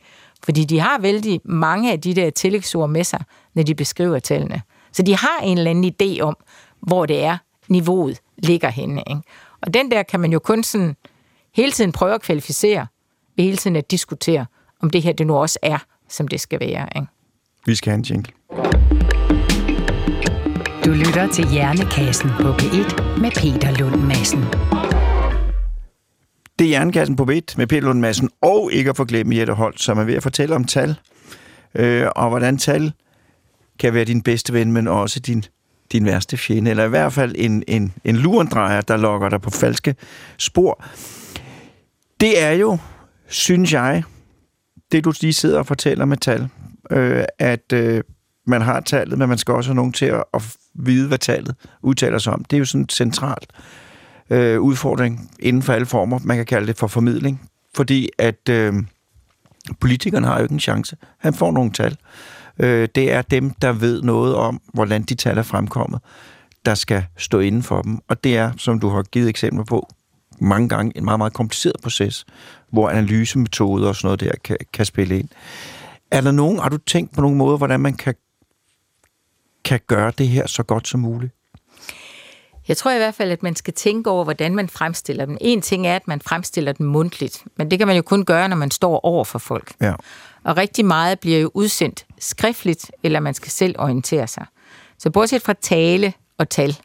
Fordi de har vældig mange af de der tillægsord med sig, når de beskriver tallene. Så de har en eller anden idé om, hvor det er, niveauet ligger henne. Ikke? Og den der kan man jo kun sådan hele tiden prøve at kvalificere, ved hele tiden at diskutere, om det her det nu også er, som det skal være. Ikke? Vi skal have en jingle. Du lytter til Hjernekassen på P1 med Peter Lund Madsen. Det er Hjernekassen på P1 med Peter Lund Madsen, og ikke at forglemme Jette Holt, som er ved at fortælle om tal, øh, og hvordan tal kan være din bedste ven, men også din, din værste fjende, eller i hvert fald en, en, en lurendrejer, der lokker dig på falske spor. Det er jo, synes jeg, det du lige sidder og fortæller med tal, øh, at øh, man har tallet, men man skal også have nogen til at, at vide, hvad tallet udtaler sig om. Det er jo sådan en central øh, udfordring inden for alle former. Man kan kalde det for formidling, fordi at øh, politikerne har jo ikke en chance. Han får nogle tal. Øh, det er dem, der ved noget om, hvordan de tal er fremkommet, der skal stå inden for dem. Og det er, som du har givet eksempler på, mange gange en meget, meget kompliceret proces, hvor analysemetoder og sådan noget der kan, kan spille ind. Er der nogen, har du tænkt på nogle måder, hvordan man kan, kan gøre det her så godt som muligt? Jeg tror i hvert fald, at man skal tænke over, hvordan man fremstiller dem. En ting er, at man fremstiller dem mundtligt, men det kan man jo kun gøre, når man står over for folk. Ja. Og rigtig meget bliver jo udsendt skriftligt, eller man skal selv orientere sig. Så bortset fra tale og tal,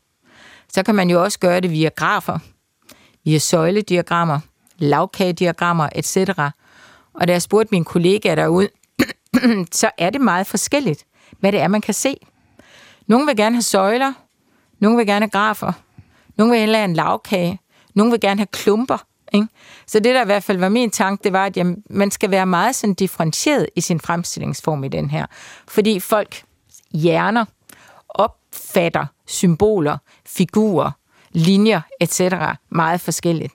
så kan man jo også gøre det via grafer, via søjlediagrammer, lavkagediagrammer etc. Og da jeg spurgte mine kollegaer derude, så er det meget forskelligt, hvad det er, man kan se. Nogle vil gerne have søjler, nogle vil gerne have grafer, nogle vil hellere have en lavkage, nogle vil gerne have klumper. Ikke? Så det, der i hvert fald var min tanke, det var, at jamen, man skal være meget sådan differentieret i sin fremstillingsform i den her. Fordi folk hjerner opfatter symboler, figurer, linjer etc. meget forskelligt.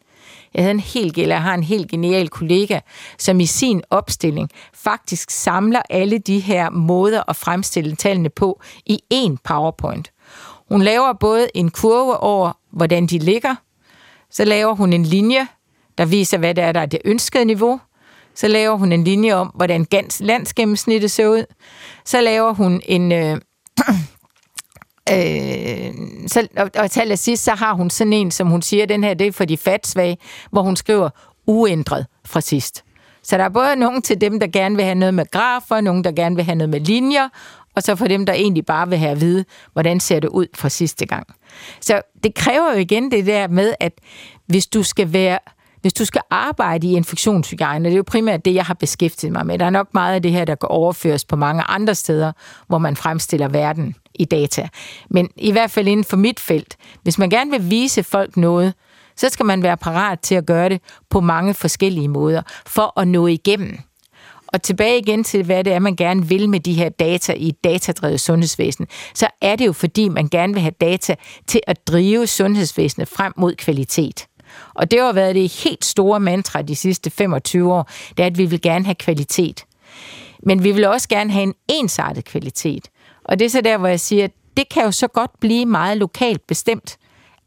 Jeg havde en helt, eller jeg har en helt genial kollega, som i sin opstilling faktisk samler alle de her måder at fremstille tallene på i én PowerPoint. Hun laver både en kurve over, hvordan de ligger, så laver hun en linje, der viser, hvad det er, der er det ønskede niveau, så laver hun en linje om, hvordan landsgennemsnittet ser ud, så laver hun en... Øh, Øh, så, og, og til allersidst, så har hun sådan en, som hun siger, den her, det er for de fatsvage, hvor hun skriver uændret fra sidst. Så der er både nogen til dem, der gerne vil have noget med grafer, nogen, der gerne vil have noget med linjer, og så for dem, der egentlig bare vil have at vide, hvordan ser det ud fra sidste gang. Så det kræver jo igen det der med, at hvis du skal være hvis du skal arbejde i infektionshygiejne, det er jo primært det, jeg har beskæftiget mig med. Der er nok meget af det her, der kan overføres på mange andre steder, hvor man fremstiller verden i data. Men i hvert fald inden for mit felt, hvis man gerne vil vise folk noget, så skal man være parat til at gøre det på mange forskellige måder, for at nå igennem. Og tilbage igen til, hvad det er, man gerne vil med de her data i et datadrevet sundhedsvæsen, så er det jo fordi, man gerne vil have data til at drive sundhedsvæsenet frem mod kvalitet. Og det har været det helt store mantra de sidste 25 år, det er, at vi vil gerne have kvalitet. Men vi vil også gerne have en ensartet kvalitet. Og det er så der, hvor jeg siger, at det kan jo så godt blive meget lokalt bestemt.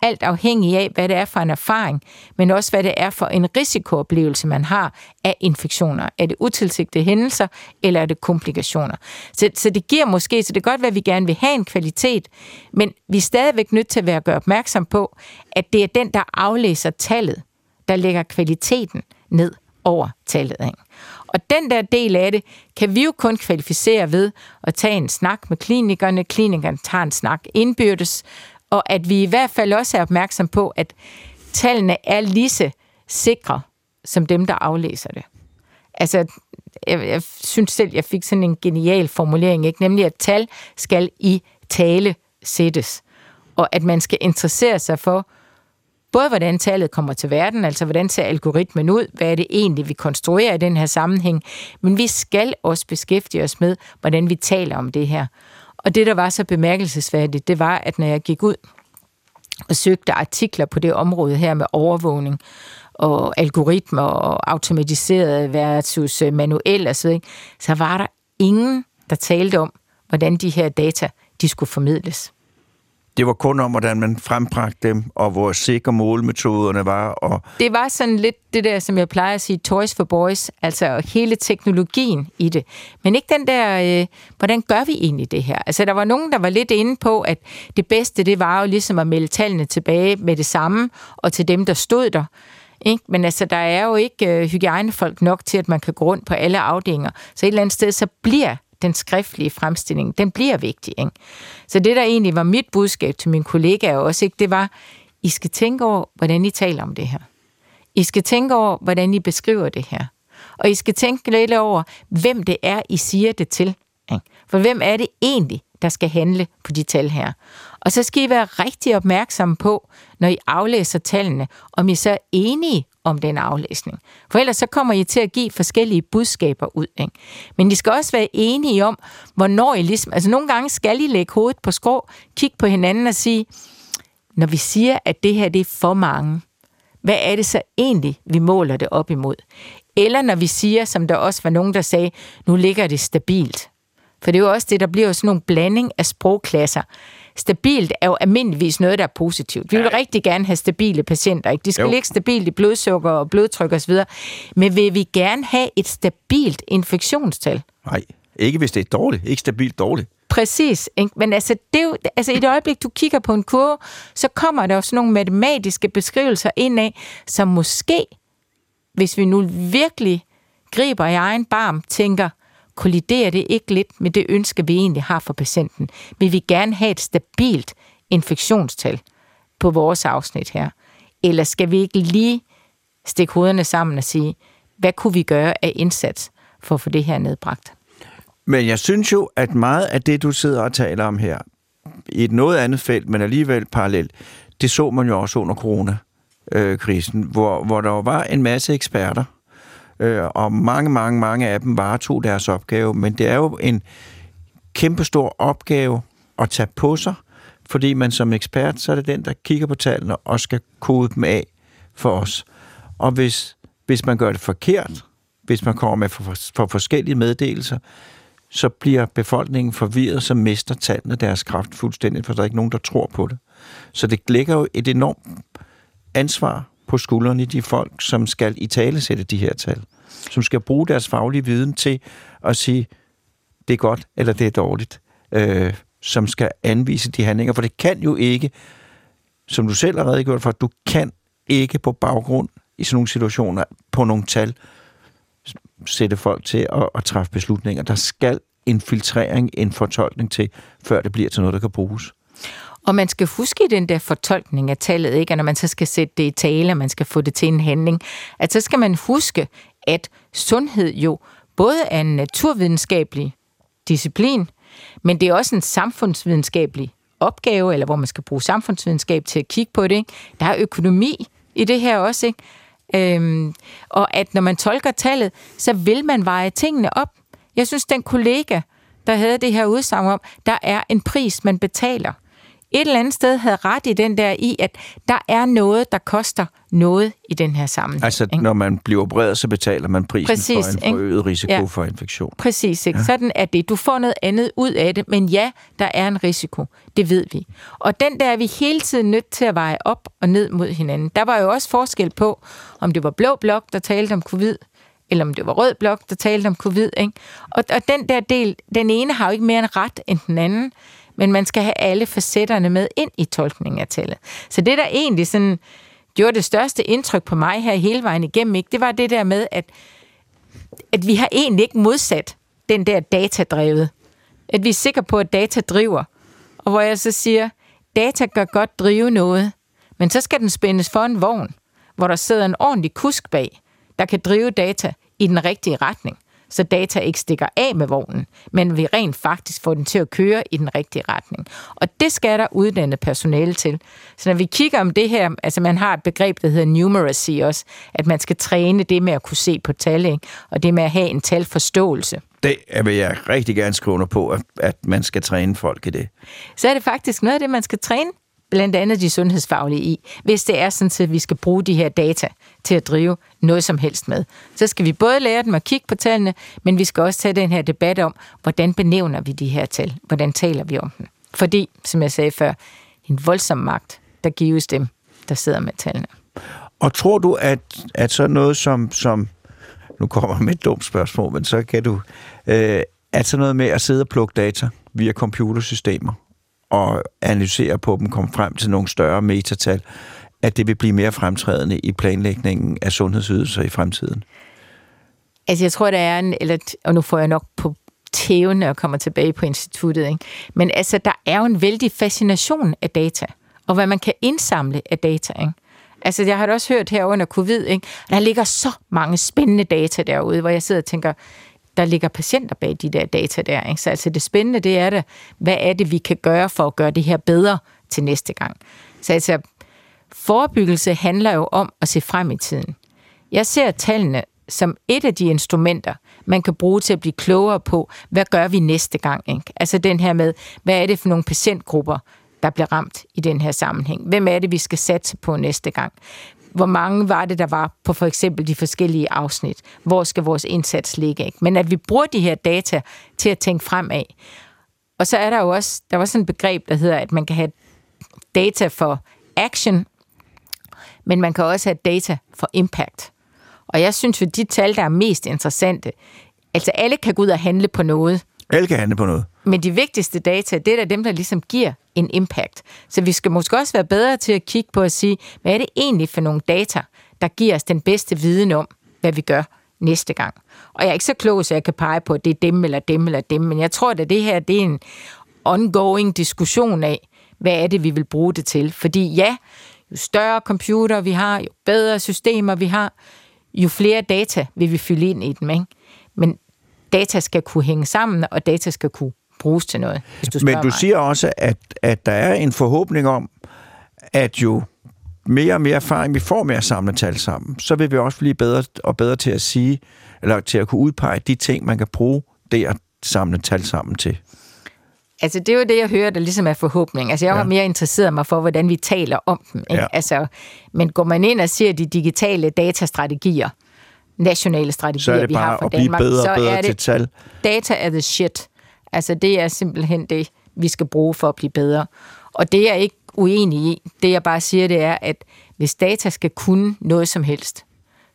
Alt afhængig af, hvad det er for en erfaring, men også hvad det er for en risikooplevelse, man har af infektioner. Er det utilsigtede hændelser, eller er det komplikationer? Så, så det giver måske, så det kan godt være, at vi gerne vil have en kvalitet, men vi er stadigvæk nødt til at være gøre opmærksom på, at det er den, der aflæser tallet, der lægger kvaliteten ned over tallet. Ikke? Og den der del af det, kan vi jo kun kvalificere ved at tage en snak med klinikerne, klinikerne tager en snak indbyrdes, og at vi i hvert fald også er opmærksom på, at tallene er lige så sikre som dem, der aflæser det. Altså, jeg, jeg synes selv, jeg fik sådan en genial formulering, ikke? nemlig at tal skal i tale sættes, og at man skal interessere sig for, både hvordan tallet kommer til verden, altså hvordan ser algoritmen ud, hvad er det egentlig, vi konstruerer i den her sammenhæng, men vi skal også beskæftige os med, hvordan vi taler om det her. Og det, der var så bemærkelsesværdigt, det var, at når jeg gik ud og søgte artikler på det område her med overvågning og algoritmer og automatiseret versus øh, manuel og så, så var der ingen, der talte om, hvordan de her data de skulle formidles. Det var kun om, hvordan man frembragte dem, og hvor sikre målmetoderne var. Og... Det var sådan lidt det der, som jeg plejer at sige, toys for boys, altså hele teknologien i det. Men ikke den der, øh, hvordan gør vi egentlig det her? Altså der var nogen, der var lidt inde på, at det bedste, det var jo ligesom at melde tallene tilbage med det samme, og til dem, der stod der. Ikke? Men altså, der er jo ikke øh, hygiejnefolk nok til, at man kan gå rundt på alle afdelinger. Så et eller andet sted, så bliver den skriftlige fremstilling, den bliver vigtig. Ikke? Så det, der egentlig var mit budskab til mine kollegaer også, ikke, det var, I skal tænke over, hvordan I taler om det her. I skal tænke over, hvordan I beskriver det her. Og I skal tænke lidt over, hvem det er, I siger det til. Ikke? For hvem er det egentlig, der skal handle på de tal her? Og så skal I være rigtig opmærksomme på, når I aflæser tallene, om I så er enige om den aflæsning. For ellers så kommer I til at give forskellige budskaber ud. Ikke? Men I skal også være enige om, hvornår I ligesom... Altså nogle gange skal I lægge hovedet på skrå, kigge på hinanden og sige, når vi siger, at det her det er for mange, hvad er det så egentlig, vi måler det op imod? Eller når vi siger, som der også var nogen, der sagde, nu ligger det stabilt. For det er jo også det, der bliver sådan nogle blanding af sprogklasser stabilt er jo almindeligvis noget, der er positivt. Vi vil ja. rigtig gerne have stabile patienter. Ikke? De skal jo. ligge stabilt i blodsukker og blodtryk osv. Men vil vi gerne have et stabilt infektionstal? Nej, ikke hvis det er dårligt. Ikke stabilt dårligt. Præcis. Ikke? Men altså, det er jo, altså, i det øjeblik, du kigger på en kurve, så kommer der også nogle matematiske beskrivelser ind af, som måske, hvis vi nu virkelig griber i egen barm, tænker, kolliderer det ikke lidt med det ønske, vi egentlig har for patienten? Vil vi gerne have et stabilt infektionstal på vores afsnit her? Eller skal vi ikke lige stikke hovederne sammen og sige, hvad kunne vi gøre af indsats for at få det her nedbragt? Men jeg synes jo, at meget af det, du sidder og taler om her, i et noget andet felt, men alligevel parallelt, det så man jo også under coronakrisen, hvor, hvor der var en masse eksperter, øh, og mange, mange, mange af dem varetog deres opgave, men det er jo en kæmpestor opgave at tage på sig, fordi man som ekspert, så er det den, der kigger på tallene og skal kode dem af for os. Og hvis, hvis man gør det forkert, hvis man kommer med for, for forskellige meddelelser, så bliver befolkningen forvirret, så mister tallene deres kraft fuldstændig, for der er ikke nogen, der tror på det. Så det ligger jo et enormt ansvar på skuldrene de folk, som skal i tale sætte de her tal. Som skal bruge deres faglige viden til at sige, det er godt eller det er dårligt. Øh, som skal anvise de handlinger. For det kan jo ikke, som du selv har redegjort for, du kan ikke på baggrund i sådan nogle situationer på nogle tal sætte folk til at, at træffe beslutninger. Der skal en filtrering, en fortolkning til, før det bliver til noget, der kan bruges. Og man skal huske i den der fortolkning af tallet, ikke? at når man så skal sætte det i tale, og man skal få det til en handling, at så skal man huske, at sundhed jo både er en naturvidenskabelig disciplin, men det er også en samfundsvidenskabelig opgave, eller hvor man skal bruge samfundsvidenskab til at kigge på det. Ikke? Der er økonomi i det her også, ikke? Øhm, og at når man tolker tallet, så vil man veje tingene op. Jeg synes, den kollega, der havde det her udsagn om, der er en pris, man betaler – et eller andet sted havde ret i den der i, at der er noget, der koster noget i den her sammenhæng. Altså, ikke? når man bliver opereret, så betaler man prisen Præcis, for en forøget risiko ja. for infektion. Præcis, ikke? Ja. sådan er det. Du får noget andet ud af det, men ja, der er en risiko. Det ved vi. Og den der er vi hele tiden nødt til at veje op og ned mod hinanden. Der var jo også forskel på, om det var blå blok, der talte om covid, eller om det var rød blok, der talte om covid. Ikke? Og, og den der del, den ene har jo ikke mere en ret end den anden men man skal have alle facetterne med ind i tolkningen af tallet. Så det, der egentlig sådan gjorde det største indtryk på mig her hele vejen igennem, ikke, det var det der med, at at vi har egentlig ikke modsat den der datadrevet. At vi er sikre på, at data driver. Og hvor jeg så siger, data gør godt drive noget, men så skal den spændes for en vogn, hvor der sidder en ordentlig kusk bag, der kan drive data i den rigtige retning så data ikke stikker af med vognen, men vi rent faktisk får den til at køre i den rigtige retning. Og det skal der uddannet personale til. Så når vi kigger om det her, altså man har et begreb, der hedder numeracy også, at man skal træne det med at kunne se på tal, ikke? og det med at have en talforståelse. Det vil jeg rigtig gerne skrive under på, at, at man skal træne folk i det. Så er det faktisk noget af det, man skal træne blandt andet de sundhedsfaglige i, hvis det er sådan, at vi skal bruge de her data til at drive noget som helst med. Så skal vi både lære dem at kigge på tallene, men vi skal også tage den her debat om, hvordan benævner vi de her tal? Hvordan taler vi om dem? Fordi, som jeg sagde før, en voldsom magt, der gives dem, der sidder med tallene. Og tror du, at, at sådan noget som, som nu kommer med et dumt spørgsmål, men så kan du, øh, at sådan noget med at sidde og plukke data via computersystemer, og analysere på dem, komme frem til nogle større metatal, at det vil blive mere fremtrædende i planlægningen af sundhedsydelser i fremtiden? Altså, jeg tror, der er en, eller, og nu får jeg nok på tæven, og kommer tilbage på instituttet, ikke? men altså, der er jo en vældig fascination af data, og hvad man kan indsamle af data, ikke? Altså, jeg har da også hørt her under covid, ikke? der ligger så mange spændende data derude, hvor jeg sidder og tænker, der ligger patienter bag de der data der. Ikke? Så altså det spændende, det er det, hvad er det, vi kan gøre for at gøre det her bedre til næste gang. Så altså, forebyggelse handler jo om at se frem i tiden. Jeg ser tallene som et af de instrumenter, man kan bruge til at blive klogere på, hvad gør vi næste gang? Ikke? Altså den her med, hvad er det for nogle patientgrupper, der bliver ramt i den her sammenhæng? Hvem er det, vi skal satse på næste gang? Hvor mange var det, der var på for eksempel de forskellige afsnit. Hvor skal vores indsats ligge? Ikke? Men at vi bruger de her data til at tænke fremad. Og så er der jo også, der var sådan et begreb, der hedder, at man kan have data for action, men man kan også have data for impact. Og jeg synes jo, de tal, der er mest interessante, altså alle kan gå ud og handle på noget. Alle kan handle på noget. Men de vigtigste data, det er dem, der ligesom giver en impact. Så vi skal måske også være bedre til at kigge på at sige, hvad er det egentlig for nogle data, der giver os den bedste viden om, hvad vi gør næste gang. Og jeg er ikke så klog, så jeg kan pege på, at det er dem eller dem eller dem, men jeg tror, at det her det er en ongoing diskussion af, hvad er det, vi vil bruge det til. Fordi ja, jo større computer vi har, jo bedre systemer vi har, jo flere data vil vi fylde ind i dem. Ikke? Men data skal kunne hænge sammen, og data skal kunne bruges til noget, hvis du Men du mig. siger også, at, at der er en forhåbning om, at jo mere og mere erfaring vi får med at samle tal sammen, så vil vi også blive bedre og bedre til at sige, eller til at kunne udpege de ting, man kan bruge det at samle tal sammen til. Altså, det er jo det, jeg hører, der ligesom er forhåbning. Altså, jeg har ja. mere interesseret mig for, hvordan vi taler om dem. Ikke? Ja. Altså, men går man ind og ser de digitale datastrategier, nationale strategier, så er det vi bare har for at blive Danmark, bedre så og bedre er til det tal. data er the shit. Altså, det er simpelthen det, vi skal bruge for at blive bedre. Og det er jeg ikke uenig i. Det, jeg bare siger, det er, at hvis data skal kunne noget som helst,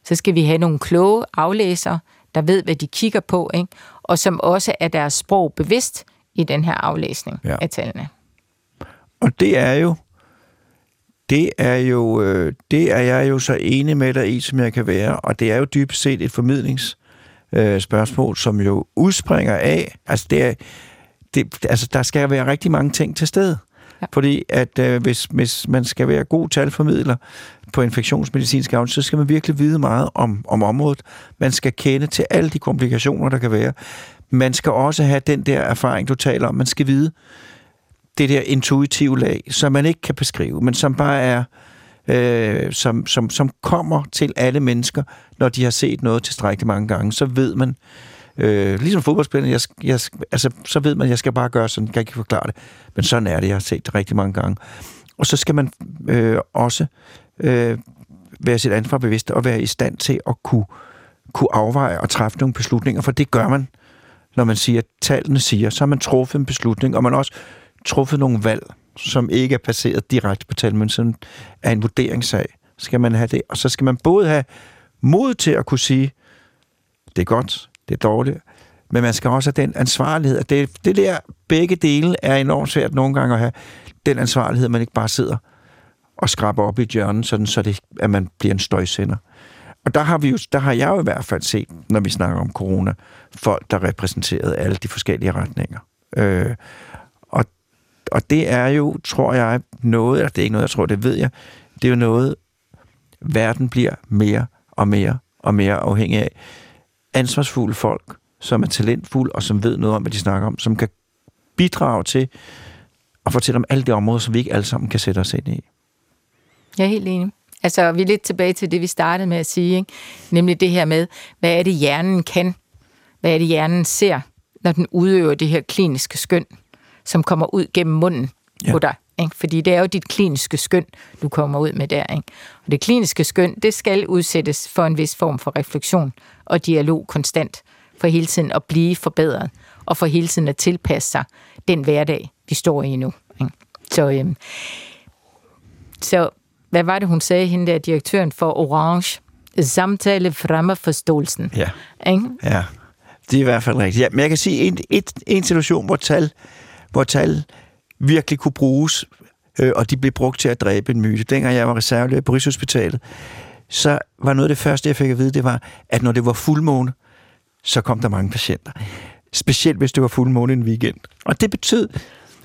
så skal vi have nogle kloge aflæsere, der ved, hvad de kigger på, ikke? og som også er deres sprog bevidst i den her aflæsning ja. af tallene. Og det er jo, det er jo, øh, det er jeg jo så enig med dig i, som jeg kan være, og det er jo dybest set et formidlings øh, spørgsmål, som jo udspringer af, altså det er, det, altså der skal være rigtig mange ting til stede. Ja. Fordi at øh, hvis, hvis man skal være god talformidler på infektionsmedicinsk afdeling, så skal man virkelig vide meget om, om området. Man skal kende til alle de komplikationer, der kan være. Man skal også have den der erfaring, du taler om. Man skal vide det der intuitive lag, som man ikke kan beskrive, men som bare er, øh, øh, som, som, som kommer til alle mennesker, når de har set noget tilstrækkeligt mange gange. Så ved man, øh, ligesom fodboldspiller, jeg, jeg, altså, så ved man, jeg skal bare gøre sådan, kan ikke forklare det. Men sådan er det, jeg har set det rigtig mange gange. Og så skal man øh, også øh, være sit ansvar bevidst og være i stand til at kunne, kunne afveje og træffe nogle beslutninger, for det gør man, når man siger, at tallene siger, så har man truffet en beslutning, og man har også truffet nogle valg, som ikke er baseret direkte på tal, men er en vurderingssag. Skal man have det, og så skal man både have mod til at kunne sige, det er godt, det er dårligt, men man skal også have den ansvarlighed, at det, det der begge dele er enormt svært nogle gange at have, den ansvarlighed, man ikke bare sidder og skraber op i hjørnet, sådan så det, at man bliver en støjsender. og der har, vi jo, der har jeg jo i hvert fald set, når vi snakker om corona, folk, der repræsenterede alle de forskellige retninger. Øh, og det er jo, tror jeg, noget, eller det er ikke noget, jeg tror, det ved jeg, det er jo noget, verden bliver mere og mere og mere afhængig af. Ansvarsfulde folk, som er talentfulde og som ved noget om, hvad de snakker om, som kan bidrage til at fortælle om alle de områder, som vi ikke alle sammen kan sætte os ind i. Jeg er helt enig. Altså, vi er lidt tilbage til det, vi startede med at sige, ikke? nemlig det her med, hvad er det, hjernen kan? Hvad er det, hjernen ser, når den udøver det her kliniske skøn, som kommer ud gennem munden ja. på dig? Ikke? Fordi det er jo dit kliniske skøn, du kommer ud med der. Ikke? Og det kliniske skøn, det skal udsættes for en vis form for refleksion og dialog konstant, for hele tiden at blive forbedret, og for hele tiden at tilpasse sig den hverdag, vi står i nu. Ikke? Så, øhm, så hvad var det, hun sagde, hende der direktøren for Orange? Samtale fremmer forståelsen. Ja. Ikke? Ja, det er i hvert fald rigtigt. Ja, men jeg kan sige en, et, en situation, hvor tal, hvor tal virkelig kunne bruges, øh, og de blev brugt til at dræbe en myte. Dengang jeg var reservelæge på Rigshospitalet, så var noget af det første, jeg fik at vide, det var, at når det var fuldmåne, så kom der mange patienter. Specielt hvis det var fuldmåne en weekend. Og det betød,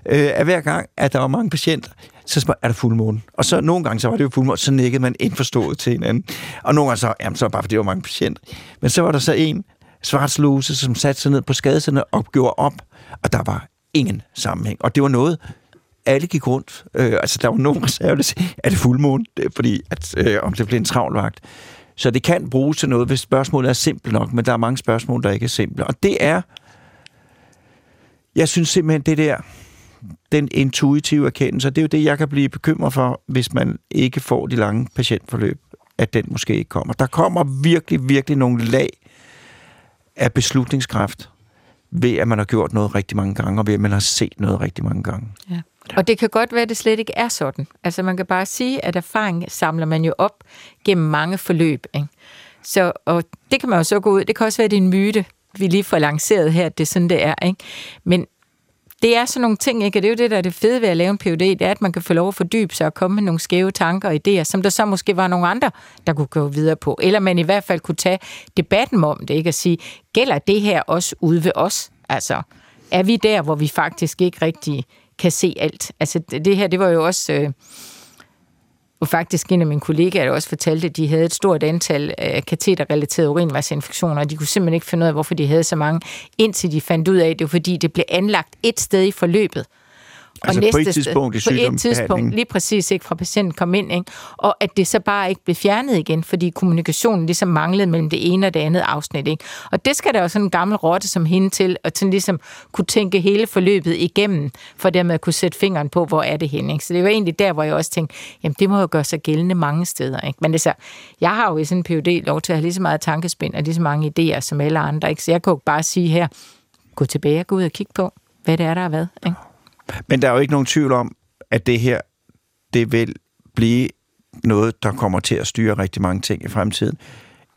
øh, at hver gang, at der var mange patienter, så er der fuldmåne. Og så nogle gange, så var det jo fuldmåne, så nikkede man indforstået til hinanden. Og nogle gange så, jamen, så var det bare, fordi der var mange patienter. Men så var der så en svartsluse, som satte sig ned på skadelserne og gjorde op, og der var ingen sammenhæng. Og det var noget, alle gik rundt. Øh, altså, der var nogen reserve, der sagde, er det fuldmåne? Fordi, at, øh, om det blev en travlvagt. Så det kan bruges til noget, hvis spørgsmålet er simpelt nok, men der er mange spørgsmål, der ikke er simple. Og det er, jeg synes simpelthen, det der, den intuitive erkendelse, det er jo det, jeg kan blive bekymret for, hvis man ikke får de lange patientforløb, at den måske ikke kommer. Der kommer virkelig, virkelig nogle lag af beslutningskraft ved, at man har gjort noget rigtig mange gange, og ved, at man har set noget rigtig mange gange. Ja. Og det kan godt være, at det slet ikke er sådan. Altså man kan bare sige, at erfaring samler man jo op gennem mange forløb. Ikke? Så, og det kan man jo så gå ud. Det kan også være, at det er en myte, vi lige får lanceret her, at det er sådan, det er. Ikke? Men det er sådan nogle ting, ikke? Og det er jo det, der er det fede ved at lave en PhD, det er, at man kan få lov at fordybe sig og komme med nogle skæve tanker og idéer, som der så måske var nogle andre, der kunne gå videre på. Eller man i hvert fald kunne tage debatten om det, ikke? Og sige, gælder det her også ude ved os? Altså, er vi der, hvor vi faktisk ikke rigtig kan se alt? Altså, det her, det var jo også... Øh, og faktisk en af mine kollegaer også fortalte, at de havde et stort antal øh, kateterrelaterede urinvejsinfektioner, og de kunne simpelthen ikke finde ud af, hvorfor de havde så mange, indtil de fandt ud af, at det var fordi, det blev anlagt et sted i forløbet. Altså og næste på et tidspunkt i På et tidspunkt, lige præcis ikke fra patienten kom ind, ikke? og at det så bare ikke blev fjernet igen, fordi kommunikationen ligesom manglede mellem det ene og det andet afsnit. Ikke? Og det skal der jo sådan en gammel rotte som hende til, at sådan ligesom kunne tænke hele forløbet igennem, for dermed at kunne sætte fingeren på, hvor er det henne. Ikke? Så det var egentlig der, hvor jeg også tænkte, jamen det må jo gøre sig gældende mange steder. Ikke? Men altså, jeg har jo i sådan en PhD lov til at have lige så meget tankespind og lige så mange idéer som alle andre. Ikke? Så jeg jo bare sige her, gå tilbage og gå ud og kigge på, hvad det er, der er hvad. Ikke? Men der er jo ikke nogen tvivl om, at det her, det vil blive noget, der kommer til at styre rigtig mange ting i fremtiden.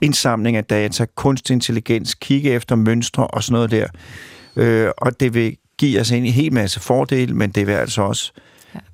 Indsamling af data, kunstig intelligens, kigge efter mønstre og sådan noget der. Øh, og det vil give os en hel masse fordele, men det vil altså også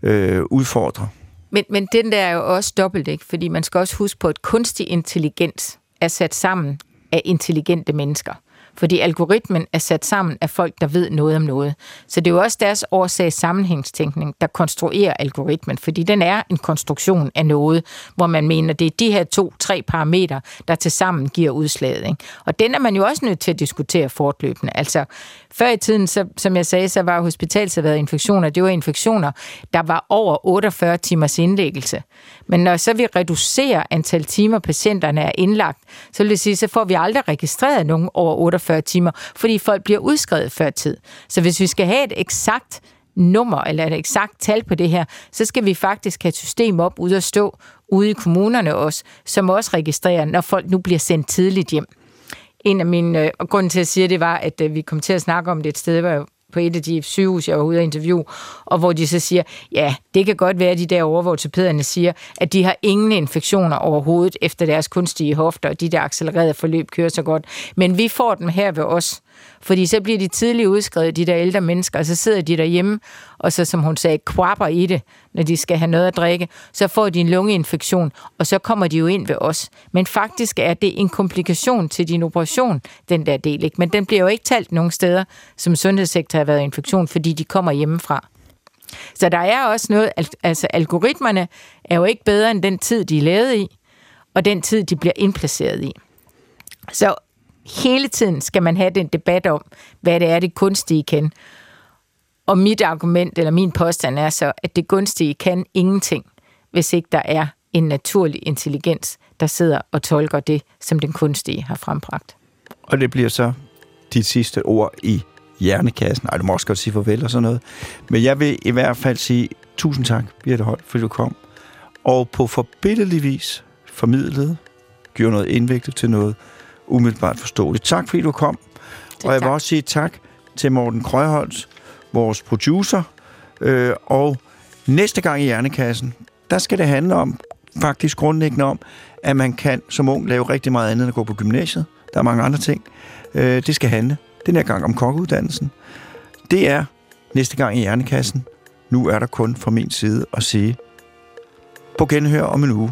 øh, udfordre. Men, men den der er jo også dobbelt, ikke? Fordi man skal også huske på, at kunstig intelligens er sat sammen af intelligente mennesker fordi algoritmen er sat sammen af folk, der ved noget om noget. Så det er jo også deres årsag sammenhængstænkning, der konstruerer algoritmen, fordi den er en konstruktion af noget, hvor man mener, det er de her to-tre parametre, der til sammen giver udslaget. Ikke? Og den er man jo også nødt til at diskutere fortløbende. Altså, før i tiden, så, som jeg sagde, så var hospitalserværede infektioner, det var infektioner, der var over 48 timers indlæggelse. Men når så vi reducerer antal timer, patienterne er indlagt, så vil det sige, så får vi aldrig registreret nogen over 48 timer, fordi folk bliver udskrevet før tid. Så hvis vi skal have et eksakt nummer eller et eksakt tal på det her, så skal vi faktisk have et system op ude at stå ude i kommunerne også, som også registrerer, når folk nu bliver sendt tidligt hjem. En af mine, øh, og grunden til at sige det var, at øh, vi kom til at snakke om det et sted, hvor på et af de sygehus, jeg var ude at interview, og hvor de så siger, ja, det kan godt være, at de der hvor siger, at de har ingen infektioner overhovedet efter deres kunstige hofter, og de der accelererede forløb kører så godt. Men vi får dem her ved os, fordi så bliver de tidligt udskrevet, de der ældre mennesker, og så sidder de derhjemme, og så, som hun sagde, kvapper i det, når de skal have noget at drikke. Så får de en lungeinfektion, og så kommer de jo ind ved os. Men faktisk er det en komplikation til din operation, den der del. Ikke? Men den bliver jo ikke talt nogen steder, som sundhedssektor har været infektion, fordi de kommer hjemmefra. Så der er også noget, altså algoritmerne er jo ikke bedre end den tid, de er lavet i, og den tid, de bliver indplaceret i. Så hele tiden skal man have den debat om, hvad det er, det kunstige kan. Og mit argument, eller min påstand er så, at det kunstige kan ingenting, hvis ikke der er en naturlig intelligens, der sidder og tolker det, som den kunstige har frembragt. Og det bliver så dit sidste ord i hjernekassen. Ej, du må også godt sige farvel og sådan noget. Men jeg vil i hvert fald sige tusind tak, Birte Holt, fordi du kom. Og på forbindelig vis formidlede, gjorde noget indviklet til noget umiddelbart forståeligt. Tak fordi du kom. og jeg vil også sige tak til Morten Krøjholdt, vores producer. Øh, og næste gang i Hjernekassen, der skal det handle om, faktisk grundlæggende om, at man kan som ung lave rigtig meget andet end at gå på gymnasiet. Der er mange andre ting. Øh, det skal handle den her gang om kokkeuddannelsen. Det er næste gang i Hjernekassen. Nu er der kun fra min side at sige på genhør om en uge.